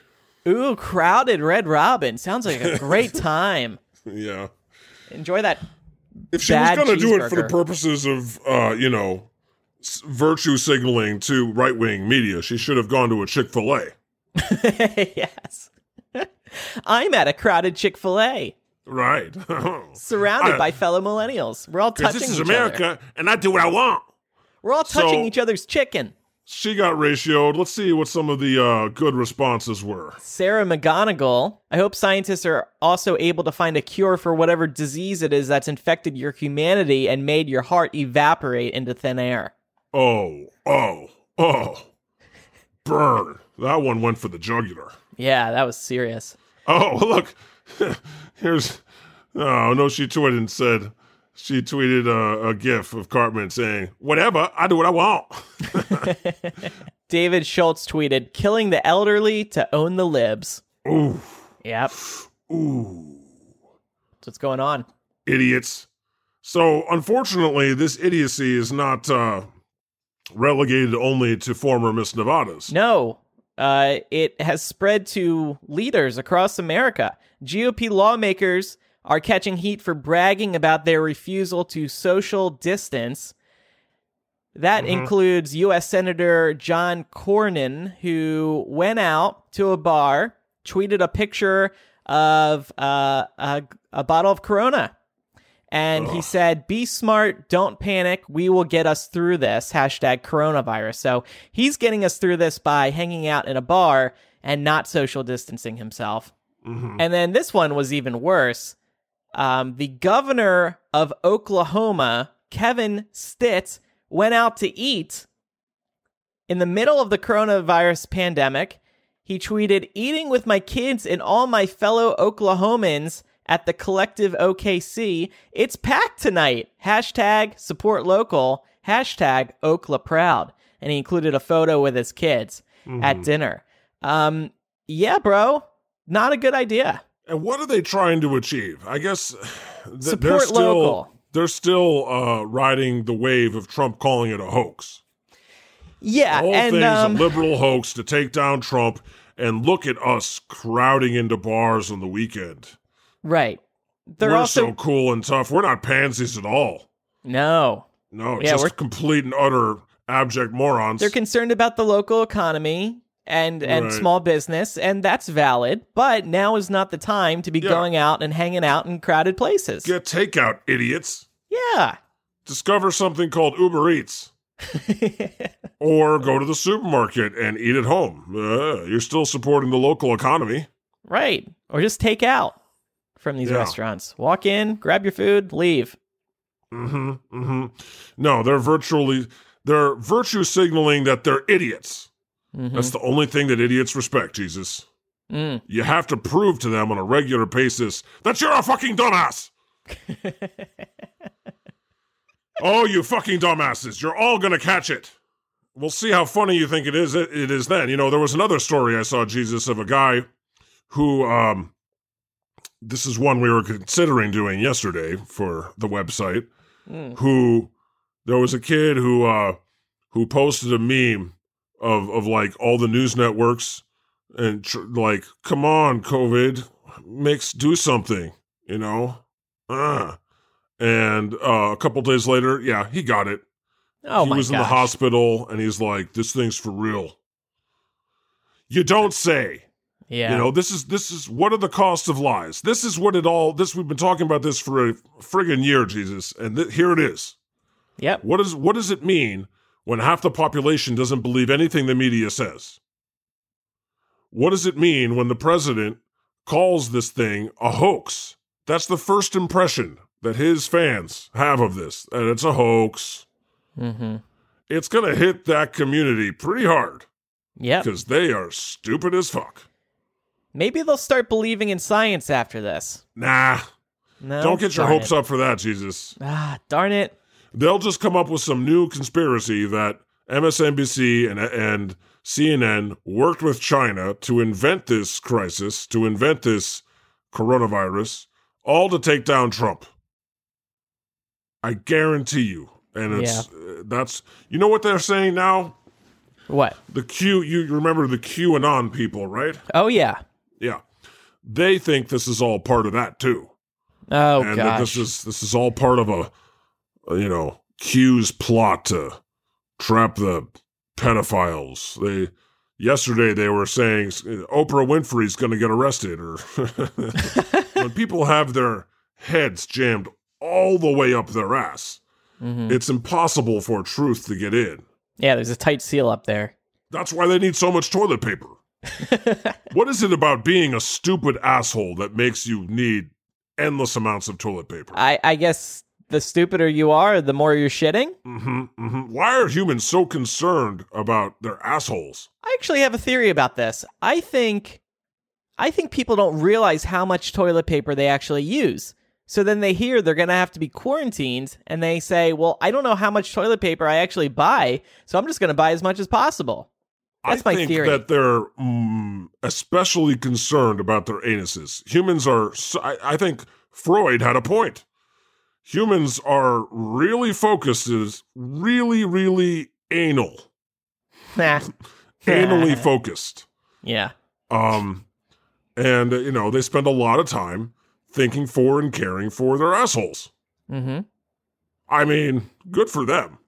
Ooh, crowded Red Robin. Sounds like a great time. Yeah. Enjoy that. If she was going to do it for the purposes of, uh, you know, s- virtue signaling to right wing media, she should have gone to a Chick Fil A. yes. I'm at a crowded Chick fil A, Right. surrounded I- by fellow millennials. We're all touching this is each America, other. and I do what I want. We're all touching So- each other's chicken. She got ratioed. Let's see what some of the uh, good responses were. Sarah McGonigal. I hope scientists are also able to find a cure for whatever disease it is that's infected your humanity and made your heart evaporate into thin air. Oh, oh, oh. Burn. That one went for the jugular. Yeah, that was serious. Oh, look. Here's. Oh, no, she tweeted and said, she tweeted a, a gif of Cartman saying, Whatever, I do what I want. David Schultz tweeted, killing the elderly to own the libs. Ooh, Yep. ooh. That's what's going on. idiots. So, unfortunately, this idiocy is not uh, relegated only to former Miss Nevadas. No, uh, it has spread to leaders across America. GOP lawmakers are catching heat for bragging about their refusal to social distance. That includes U.S. Senator John Cornyn, who went out to a bar, tweeted a picture of uh, a, a bottle of Corona. And he said, Be smart, don't panic. We will get us through this. Hashtag coronavirus. So he's getting us through this by hanging out in a bar and not social distancing himself. And then this one was even worse. Um, the governor of Oklahoma, Kevin Stitt, went out to eat in the middle of the coronavirus pandemic. He tweeted, Eating with my kids and all my fellow Oklahomans at the collective OKC. It's packed tonight. Hashtag support local. Hashtag Okla proud. And he included a photo with his kids at dinner. Um, yeah, bro. Not a good idea. And what are they trying to achieve? I guess th- Support they're still, local. They're still uh, riding the wave of Trump calling it a hoax. Yeah, The whole and thing's um, a liberal hoax to take down Trump. And look at us crowding into bars on the weekend. right. They're We're also so cool and tough. We're not pansies at all. no. No, Yeah, we're- just complete and utter abject morons. They're concerned about the local economy and and Right. small business, and that's valid. But now is not the time to be Yeah. going out and hanging out in crowded places. Get takeout, idiots. Yeah. Discover something called Uber Eats. or go to the supermarket and eat at home. Uh, you're still supporting the local economy. Right. Or just take out from these Yeah. restaurants. Walk in, grab your food, leave. hmm hmm No, they're virtually they're virtue signaling that they're idiots. Mhm. That's the only thing that idiots respect, Jesus. Mm. You have to prove to them on a regular basis that you're a fucking dumbass. oh, you fucking dumbasses. You're all going to catch it. We'll see how funny you think it is it, it is then. You know, there was another story I saw Jesus of a guy who um this is one we were considering doing yesterday for the website Mm. who there was a kid who uh who posted a meme of of like all the news networks and tr- like come on covid makes do something you know uh. and uh a couple days later yeah he got it Oh he was in the hospital and he's like this thing's for real you don't say Yeah. you know, this is this is what are the costs of lies? This is what it all. This we've been talking about this for a friggin' year, Jesus, and th- here it is. Yep. What is what does it mean when half the population doesn't believe anything the media says? What does it mean when the president calls this thing a hoax? That's the first impression that his fans have of this, and it's a hoax. Mm-hmm. It's gonna hit that community pretty hard Yeah. because they are stupid as fuck. Maybe they'll start believing in science after this. Nah, No. don't get your hopes it. up for that, Jesus. Ah, darn it. They'll just come up with some new conspiracy that MSNBC and and CNN worked with China to invent this crisis, to invent this coronavirus, all to take down Trump. I guarantee you. And it's uh, that's you know what they're saying now? What? The Q you remember the QAnon people, right? Oh yeah. Yeah. They think this is all part of that too Oh and that this is this is all part of a, you know Q's plot to trap the pedophiles. They yesterday they were saying Oprah Winfrey's going to get arrested, or when people have their heads jammed all the way up their ass, Mhm. it's impossible for truth to get in. Yeah, there's a tight seal up there. That's why they need so much toilet paper. what is it about being a stupid asshole that makes you need endless amounts of toilet paper? I I guess the stupider you are, the more you're shitting. Mm-hmm, mm-hmm. Why are humans so concerned about their assholes? I actually have a theory about this. I think I think people don't realize how much toilet paper they actually use. So then they hear they're going to have to be quarantined and they say, "Well, I don't know how much toilet paper I actually buy, so I'm just going to buy as much as possible." That's I my think theory. that they're mm, especially concerned about their anuses. Humans are. I, I think Freud had a point. Humans are really focused, is really, really anal, anally focused. Yeah. Um, and uh, you know they spend a lot of time thinking for and caring for their assholes. mm-hmm I mean, good for them.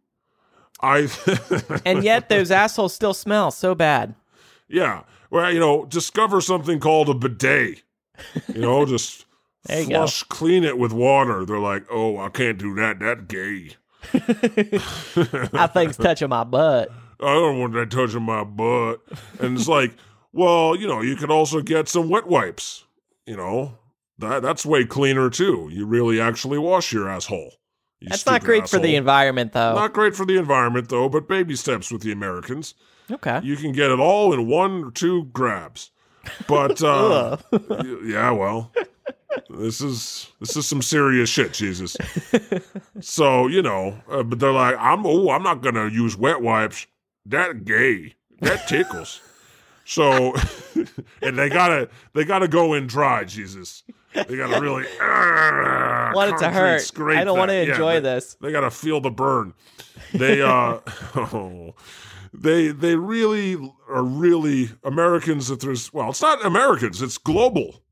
I And yet those assholes still smell so bad. yeah. Well, you know, discover something called a bidet. You know, just There you go. clean it with water. They're like, oh, I can't do that. That's gay. That thing's touching my butt. I don't want that touching my butt. And it's like, well, you know, you could also get some wet wipes. You know, that that's way cleaner too. You really actually wash your asshole. you That's not great for the environment though. Not great for the environment though, but baby steps with the Americans. okay. You can get it all in one or two grabs. But uh, yeah, well, this is this is some serious shit, Jesus. So you know, uh, but they're like, I'm oh, I'm not gonna use wet wipes. That gay. That tickles. so, and they gotta they gotta go in dry, Jesus. They gotta really. want it to hurt. I don't want to that. Yeah, enjoy they- this. They got to feel the burn. They uh, oh, they they really are really Americans. If there's well, it's not Americans. It's global.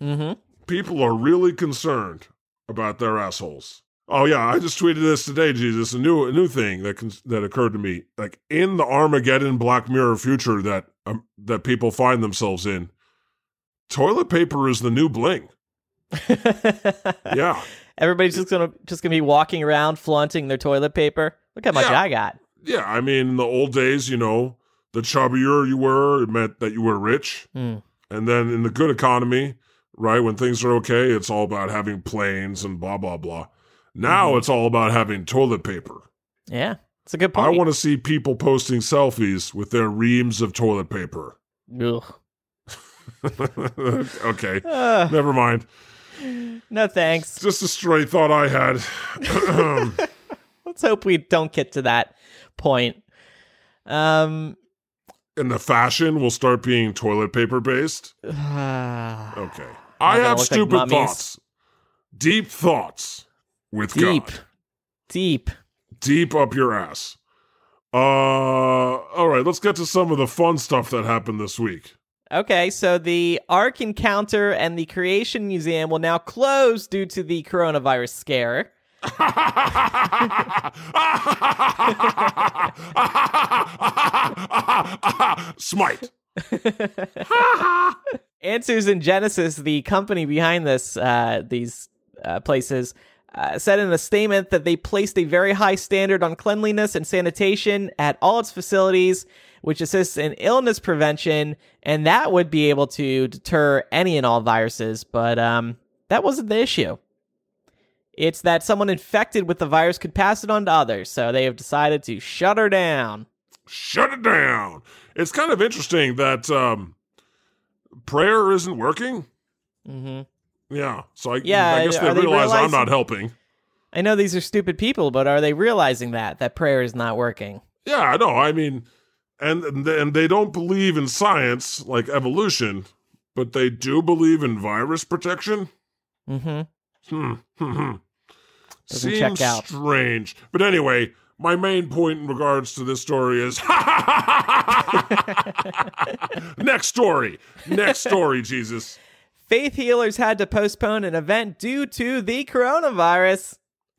Mm-hmm. People are really concerned about their assholes. Oh yeah, I just tweeted this today, Jesus. A new a new thing that that occurred to me, like in the Armageddon Black Mirror future that um, that people find themselves in. Toilet paper is the new bling. Yeah. Everybody's just gonna just gonna be walking around flaunting their toilet paper. Look how much Yeah. I got. Yeah, I mean, in the old days, you know, the chubbier you were, it meant that you were rich. Hmm. And then in the good economy, right, when things are okay, it's all about having planes and blah, blah, blah. Now Mm-hmm. it's all about having toilet paper. Yeah, it's a good point. I want to see people posting selfies with their reams of toilet paper. Ugh. okay, Uh, never mind. no thanks. Just a stray thought I had. Let's hope we don't get to that point. Um. and the fashion will start being toilet paper based. Okay. I have look like stupid thoughts. Deep thoughts with Deep. God. Deep. Deep up your ass. Uh all right, let's get to some of the fun stuff that happened this week. Okay, so the Ark Encounter and the Creation Museum will now close due to the coronavirus scare. Smite. Answers in Genesis, the company behind this uh, these uh, places, uh, said in a statement that they placed a very high standard on cleanliness and sanitation at all its facilities, which assists in illness prevention, and that would be able to deter any and all viruses. But um, that wasn't the issue. It's that someone infected with the virus could pass it on to others, so they have decided to shut her down. Shut it down. It's kind of interesting that um prayer isn't working. Mm-hmm. Yeah. So I, Yeah, I guess they are they realize I'm not helping. I know these are stupid people, but are they realizing that that prayer is not working? Yeah, I know. I mean, and and they don't believe in science like evolution, but they do believe in virus protection. Mm-hmm. Hmm. hmm, hmm. Doesn't Seems check out. strange. But anyway, my main point in regards to this story is next story. Next story, Jesus. Faith healers had to postpone an event due to the coronavirus.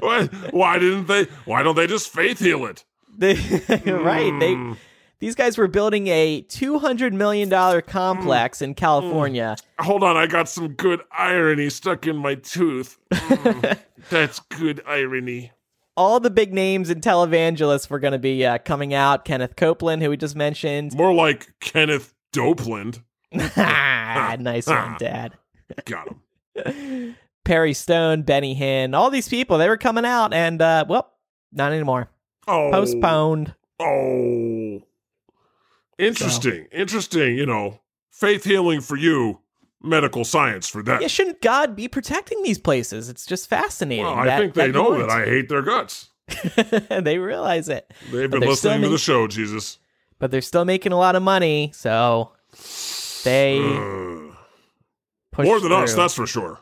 why, why didn't they? Why don't they just faith heal it? They, right. Hmm. They these guys were building a two hundred million dollar complex in California. Hold on, I got some good irony stuck in my tooth. Mm, that's good irony. All the big names and televangelists were going to be uh, coming out. Kenneth Copeland, who we just mentioned. More like Kenneth Dopeland. Nice one, Dad. Got him. Perry Stone, Benny Hinn, all these people, they were coming out, and uh, well, not anymore. Oh, Postponed. Oh, interesting. Interesting. You know, faith healing for you, medical science for that. Yeah, shouldn't God be protecting these places? It's just fascinating. well, I that- think they you know that I hate their guts. they realize it. They've been listening to the show, Jesus. But they're still making a lot of money, so they push More than us, that's for sure.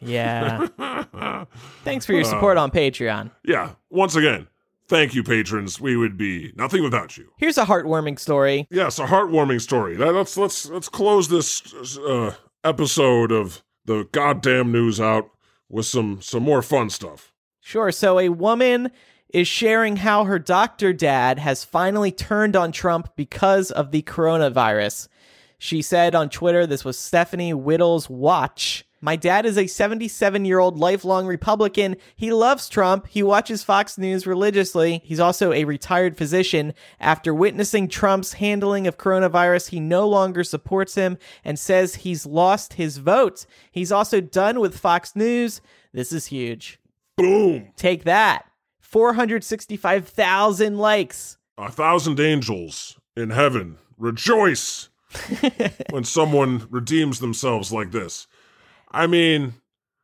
Yeah. Thanks for your support uh, on Patreon. yeah. Once again, thank you, patrons. We would be nothing without you. Here's a heartwarming story. Yes, a heartwarming story. That- Let's let's let's close this uh, episode of the goddamn news out with some some more fun stuff. Sure. So a woman is sharing how her doctor dad has finally turned on Trump because of the coronavirus. She said on Twitter, this was Stephanie Whittle's watch. My dad is a 77 year old lifelong Republican. He loves Trump. He watches Fox News religiously. He's also a retired physician. After witnessing Trump's handling of coronavirus, he no longer supports him and says he's lost his vote. He's also done with Fox News. This is huge. Boom! Take that. 465,000 likes. A thousand angels in heaven rejoice when someone redeems themselves like this. I mean,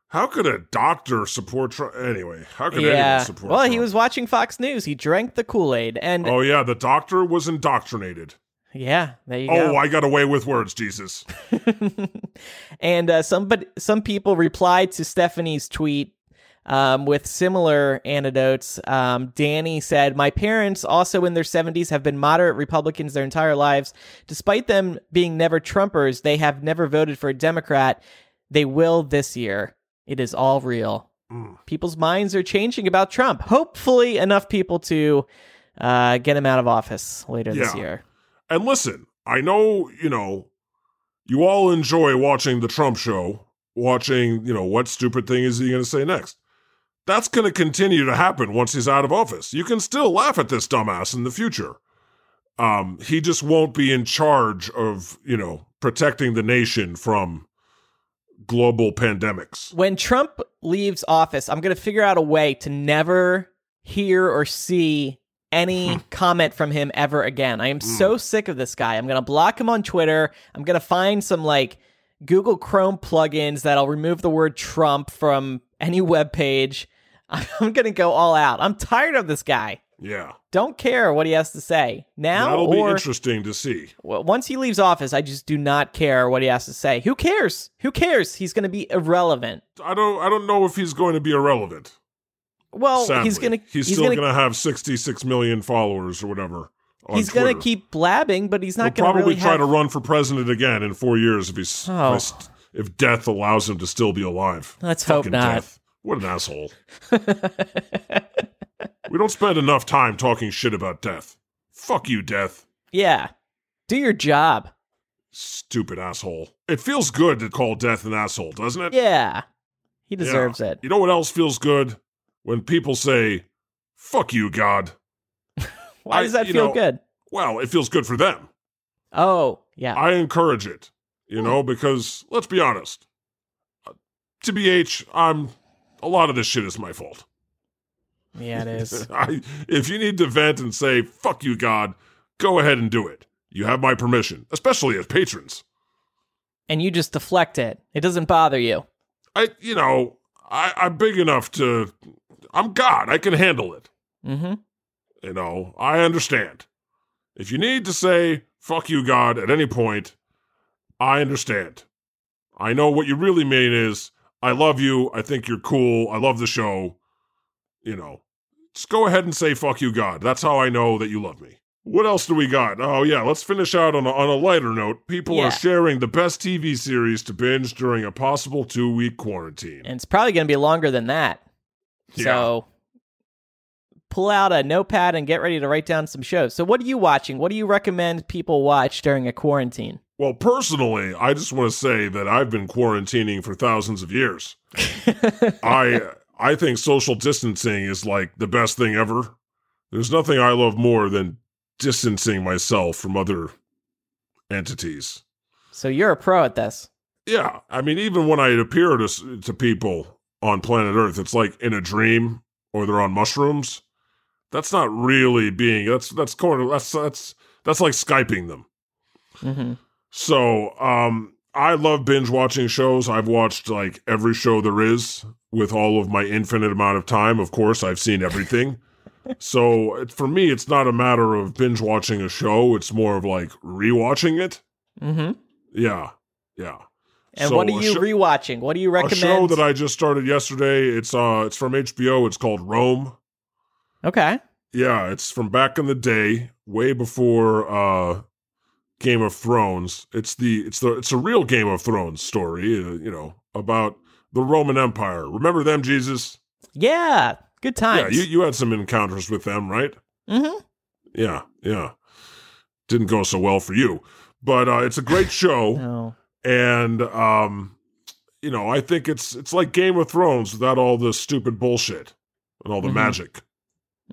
how could a doctor support Trump? Anyway, how could anyone Yeah. support Well, Trump? he was watching Fox News. He drank the Kool Aid. And Oh, yeah, the doctor was indoctrinated. Yeah, there you Oh, go. I got away with words, Jesus. and uh, some but some people replied to Stephanie's tweet um, with similar anecdotes. Um, Danny said, "My parents, also in their 70s, have been moderate Republicans their entire lives. Despite them being never Trumpers, they have never voted for a Democrat. They will this year. It is all real. People's minds are changing about Trump. Hopefully, enough people to uh, get him out of office later this year." And listen, I know, you know, you all enjoy watching the Trump show, watching, you know, what stupid thing is he going to say next. That's going to continue to happen once he's out of office. You can still laugh at this dumbass in the future. Um, he just won't be in charge of, you know, protecting the nation from global pandemics. when Trump leaves office, I'm going to figure out a way to never hear or see any Hmm. comment from him ever again. I am so sick of this guy. I'm going to block him on Twitter. I'm going to find some like Google Chrome plugins that'll remove the word Trump from any web page. I'm going to go all out. I'm tired of this guy. Yeah. Don't care what he has to say now That'll be interesting to see. well, once he leaves office. I just do not care what he has to say. Who cares? Who cares? He's going to be irrelevant. I don't I don't know if he's going to be irrelevant. Well, sadly. he's going to he's, he's still gonna, going to have 66 million followers or whatever. he's going to keep blabbing, but he's not going to probably really try have... to run for president again in four years if he's Oh. if, if death allows him to still be alive. Let's hope Fucking not. Death. What an asshole. we don't spend enough time talking shit about death. Fuck you, death. Yeah, do your job. Stupid asshole. It feels good to call death an asshole, doesn't it? Yeah, he Yeah. deserves it. You know what else feels good? When people say, fuck you, God. Why I- does that feel know- good? Well, it feels good for them. Oh, yeah. I encourage it, you know, because let's be honest. Uh, To BH, I'm a lot of this shit is my fault. Yeah, it is. I, if you need to vent and say "fuck you, God," go ahead and do it. You have my permission, especially as patrons. and you just deflect it. It doesn't bother you. I, you know, I, I'm big enough to. I'm God. I can handle it. Mm-hmm. You know, I understand. If you need to say "fuck you, God" at any point, I understand. I know what you really mean is I love you. I think you're cool. I love the show. You know, just go ahead and say "fuck you, God." That's how I know that you love me. What else do we got? Oh yeah, let's finish out on a, on a lighter note. People Yeah. are sharing the best TV series to binge during a possible two week quarantine. And it's probably going to be longer than that. So pull out a notepad and get ready to write down some shows. So what are you watching? What do you recommend people watch during a quarantine? Well, personally, I just want to say that I've been quarantining for thousands of years. I I think social distancing is like the best thing ever. There's nothing I love more than distancing myself from other entities. So you're a pro at this. Yeah, I mean, even when I appear to to people on planet Earth, it's like in a dream or they're on mushrooms. That's not really being. That's that's of that's that's that's like skyping them. Mm-hmm. So, um, I love binge watching shows. I've watched like every show there is with all of my infinite amount of time. Of course, I've seen everything. so, for me, it's not a matter of binge watching a show. It's more of like rewatching it. Mm-hmm. Yeah, yeah. And So what are you sho- rewatching? What do you recommend? A show that I just started yesterday. It's uh, it's from HBO. It's called Rome. okay. Yeah, it's from back in the day, way before uh Game of Thrones. It's the it's the it's a real Game of Thrones story, uh, you know, about the Roman Empire. Remember them, Jesus? Yeah. Good times. Yeah, you you had some encounters with them, right? mm-hmm. Yeah, yeah. Didn't go so well for you. But uh it's a great show No. and um you know, I think it's it's like Game of Thrones without all the stupid bullshit and all the Mhm. magic.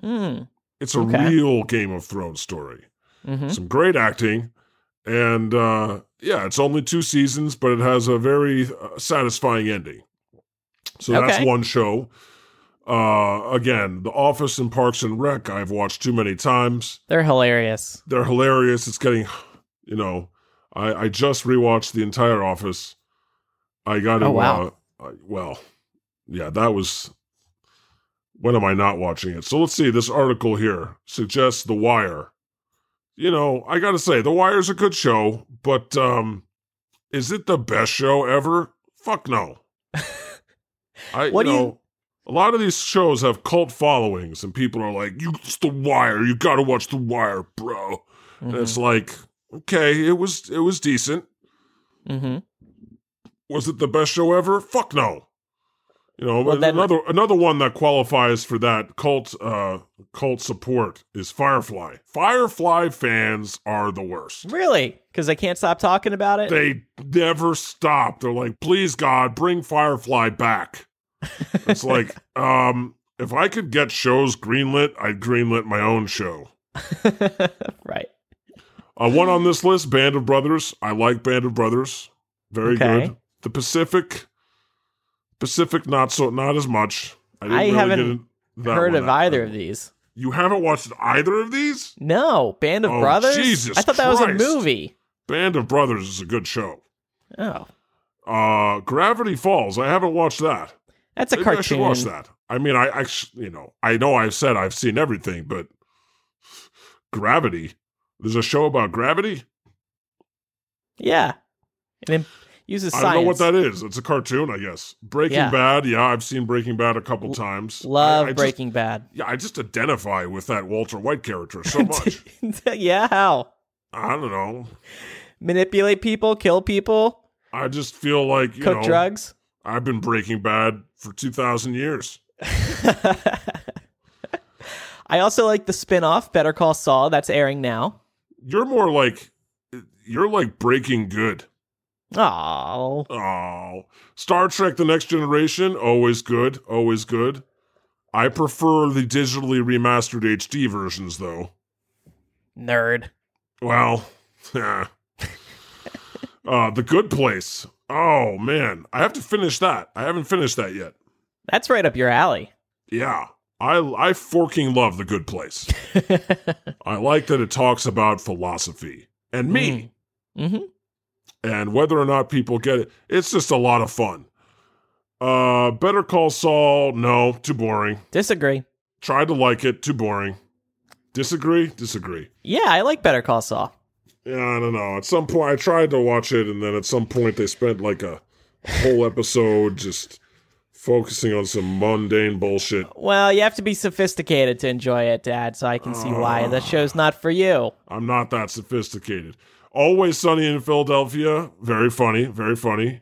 Mm. It's a Okay. real Game of Thrones story. Mm-hmm. some great acting and uh yeah it's only two seasons but it has a very uh, satisfying ending. So that's one show. Uh again the office and parks and rec i've watched too many times. They're hilarious. they're hilarious. It's getting you know i i just rewatched the entire office. I got to Oh, wow. uh, well yeah that was when am i not watching it? So let's see this article here suggests the wire you know, I gotta say, The Wire's a good show, but um, is it the best show ever? Fuck no. I, What you do you- know, a lot of these shows have cult followings, and people are like, "You, it's The Wire. You gotta watch The Wire, bro." And Mm-hmm. it's like, okay, it was it was decent. Mm-hmm. Was it the best show ever? Fuck no. You know, Well, then- another another one that qualifies for that cult uh cult support is Firefly. Firefly fans are the worst. Really? Because they can't stop talking about it. They never stop. They're like, "Please God, bring Firefly back." It's like, um if I could get shows greenlit, I'd greenlit my own show. right. Uh, one on this list, Band of Brothers. I like Band of Brothers. Very Okay. good. The Pacific, Pacific, not so, not as much. I, didn't I really haven't Heard of either of these? You haven't watched either of these? No. Band of Oh, Brothers? Jesus I thought that was a movie. Band of Brothers is a good show. Oh. Uh, Gravity Falls. I haven't watched that. That's a Maybe I should watch that. I mean, I, I, you know, I know I've said I've seen everything, but Gravity. There's a show about gravity. Yeah. It uses I don't know what that is. It's a cartoon, I guess. Breaking Yeah. Bad. Yeah, I've seen Breaking Bad a couple times. Love I, I just- Breaking Bad. yeah, I just identify with that Walter White character so much. yeah, how? I don't know. Manipulate people, kill people, I just feel like you cook know drugs. I've been Breaking Bad for two thousand years. I also like the spin-off Better Call Saul that's airing now. You're more like you're like Breaking Good. Oh, Oh, Star Trek: The Next Generation, always good, always good. I prefer the digitally remastered HD versions, though. nerd. Well, yeah. uh, The Good Place. Oh man, I have to finish that. I haven't finished that yet. That's right up your alley. Yeah, I I forking love The Good Place. I like that it talks about philosophy and me hmm and whether or not people get it. It's just a lot of fun. Uh, Better Call Saul. No, too boring. Disagree. Tried to like it. Too boring. Disagree. Disagree. Yeah, I like Better Call Saul. Yeah, I don't know. At some point, I tried to watch it, and then at some point, they spent like a whole episode just focusing on some mundane bullshit. Well, you have to be sophisticated to enjoy it, Dad, so I can see why the show's not for you. I'm not that sophisticated. Always Sunny in Philadelphia. Very funny. Very funny.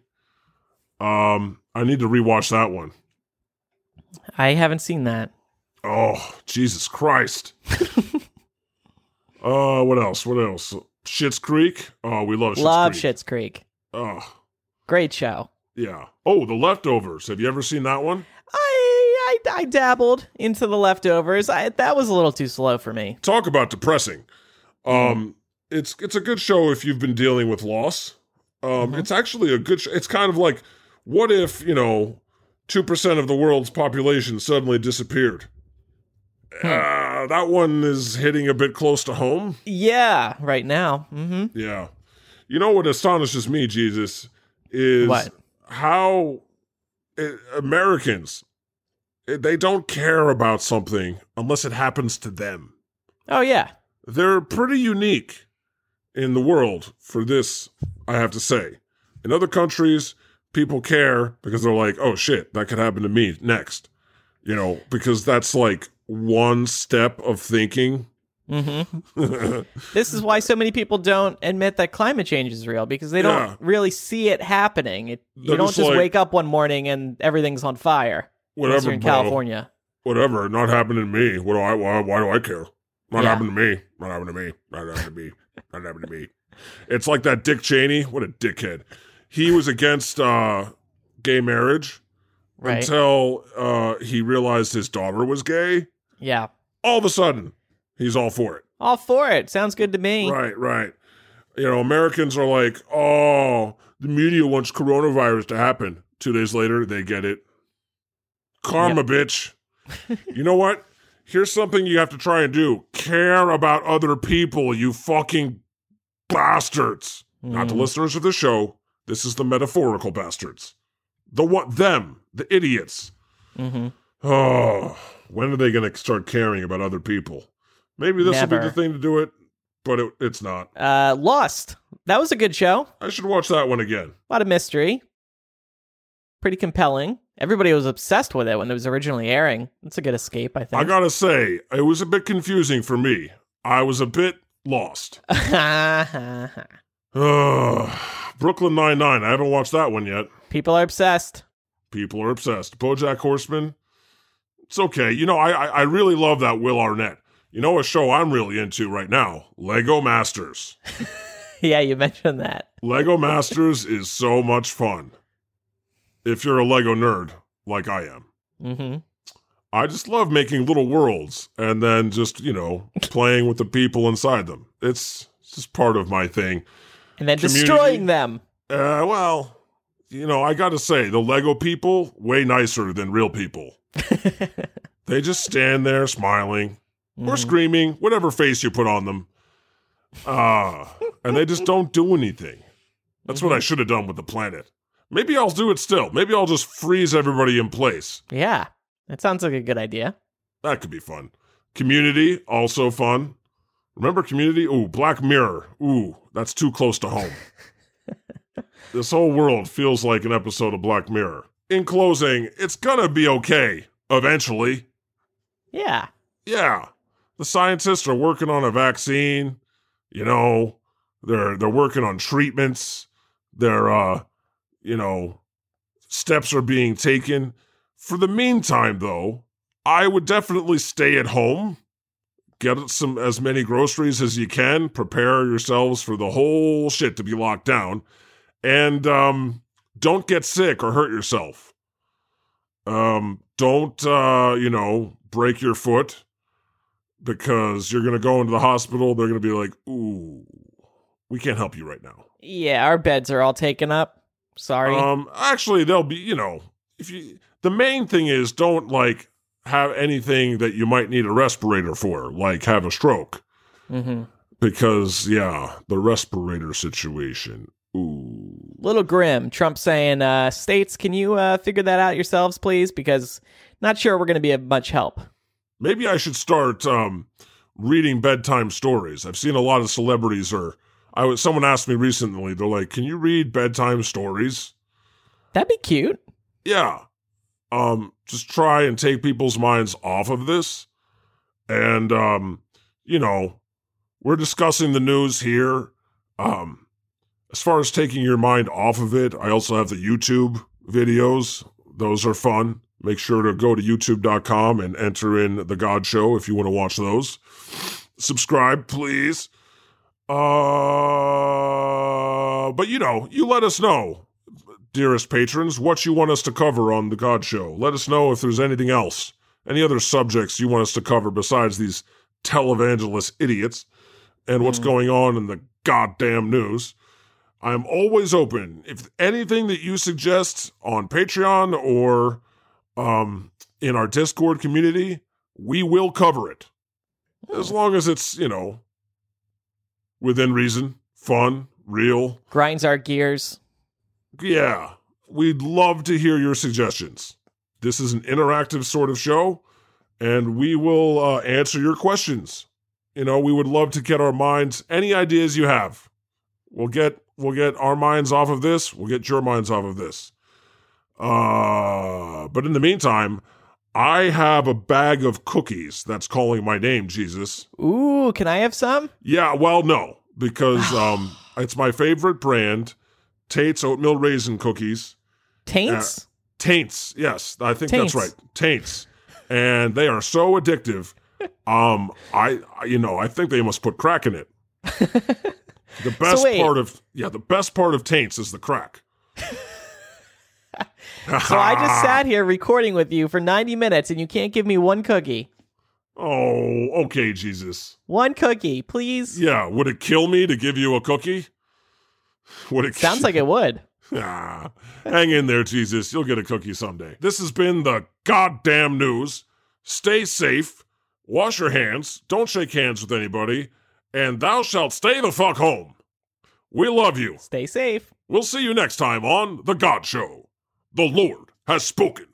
Um, I need to rewatch that one. I haven't seen that. Oh, Jesus Christ. uh, what else? What else? Schitt's Creek. Oh, we love Schitt's Love Creek. Schitt's Creek. Oh, Great show. yeah. Oh, The Leftovers. Have you ever seen that one? I, I I dabbled into the leftovers. I that was a little too slow for me. Talk about depressing. Um, it's it's a good show if you've been dealing with loss. Um, it's actually a good. Sh- it's kind of like, what if you know, two percent of the world's population suddenly disappeared. Uh, that one is hitting a bit close to home. Yeah, right now. hmm Yeah. You know what astonishes me, Jesus, is What? how uh, Americans eh, they don't care about something unless it happens to them. Oh yeah. They're pretty unique in the world for this, I have to say. In other countries, people care because they're like, "Oh shit, that could happen to me next." You know, because that's like one step of thinking. hmm This is why so many people don't admit that climate change is real because they don't Yeah. really see it happening. It, you don't just like- wake up one morning and everything's on fire. Whatever, in bro. California. whatever, not happening to me. What do I? Why, why do I care? Not Yeah. happening to me. Not happening to me. Not happening to me. Not happening to me. It's like that Dick Cheney. What a dickhead. He was against uh, gay marriage Right. until uh, he realized his daughter was gay. yeah. All of a sudden, he's all for it. All for it. Sounds good to me. Right, right. You know, Americans are like, oh, the media wants coronavirus to happen. Two days later, they get it. Karma, bitch. you know what? Here's something you have to try and do care about other people, you fucking bastards. Not the Mhm. listeners of the show. This is the metaphorical bastards. The what them, the idiots. Mm-hmm. Oh, when are they going to start caring about other people? Maybe this will be the thing to do it. but it, it's not. Uh, Lost. That was a good show. I should watch that one again. A lot of mystery. Pretty compelling. Everybody was obsessed with it when it was originally airing. It's a good escape, I think. I gotta say, it was a bit confusing for me. I was a bit lost. Ugh. Brooklyn Nine Nine. I haven't watched that one yet. People are obsessed. People are obsessed. BoJack Horseman. It's okay. You know, I, I I really love that Will Arnett. You know, a show I'm really into right now, Lego Masters. yeah, you mentioned that. Lego Masters is so much fun. If you're a Lego nerd like I am. Mm-hmm. I just love making little worlds and then just, you know, playing with the people inside them. It's just part of my thing. And then Community. destroying them. Uh, well, you know, I got to say, the Lego people, way nicer than real people. they just stand there smiling or Mhm. screaming, whatever face you put on them. Ah, and they just don't do anything. That's what I should have done with the planet. Maybe I'll do it still. Maybe I'll just freeze everybody in place. Yeah, that sounds like a good idea. That could be fun. Community, also fun. Remember Community? Ooh, Black Mirror. Ooh, that's too close to home. this whole world feels like an episode of Black Mirror. In closing, it's gonna be okay eventually. Yeah. Yeah. The scientists are working on a vaccine, you know, they're they're working on treatments. They're uh, you know, steps are being taken. For the meantime though, I would definitely stay at home. Get some as many groceries as you can. Prepare yourselves for the whole shit to be locked down. And um don't get sick or hurt yourself. Um don't uh, you know, break your foot because you're going to go into the hospital. They're going to be like, "Ooh, we can't help you right now." Yeah, our beds are all taken up. Sorry. Um, actually, they'll be, you know, if you. The main thing is don't like have anything that you might need a respirator for, like have a stroke, mm-hmm. because yeah, the respirator situation. Ooh, Little grim. Trump saying, uh, "States, can you uh, figure that out yourselves, please? Because not sure we're going to be of much help." maybe I should start um, reading bedtime stories. I've seen a lot of celebrities or I was someone asked me recently. They're like, "Can you read bedtime stories?" That'd be cute. Yeah. Um, just try and take people's minds off of this. And um, you know, we're discussing the news here. Um, as far as taking your mind off of it, I also have the YouTube videos. Those are fun. Make sure to go to youtube.com and enter in The God Show if you want to watch those. Subscribe, please. Uh, but you know, you let us know, dearest patrons, what you want us to cover on The God Show. Let us know if there's anything else, any other subjects you want us to cover besides these televangelist idiots and what's going on in the goddamn news. I'm always open. If anything that you suggest on Patreon or um, in our Discord community, we will cover it. As long as it's, you know, within reason, fun, real. Grinds our gears. Yeah, we'd love to hear your suggestions. This is an interactive sort of show, and we will uh, answer your questions. You know, we would love to get our minds, any ideas you have. We'll get we'll get our minds off of this. We'll get your minds off of this. Uh, but in the meantime, I have a bag of cookies that's calling my name, Jesus. Ooh, can I have some? Yeah, well, no, because um, it's my favorite brand, Tate's oatmeal raisin cookies. Taints? Uh, taints, yes, I think Taints. that's right. Taints, and they are so addictive. Um, I, I- you know, I think they must put crack in it. The best wait. part of yeah, the best part of taints is the crack. So I just sat here recording with you for 90 minutes and you can't give me one cookie. Oh, okay, Jesus. One cookie, please. Yeah, would it kill me to give you a cookie? Would it Sounds like it would. Ah, hang in there, Jesus. You'll get a cookie someday. This has been the goddamn news. Stay safe. Wash your hands. Don't shake hands with anybody. And thou shalt stay the fuck home. We love you. Stay safe. We'll see you next time on The God Show. The Lord has spoken.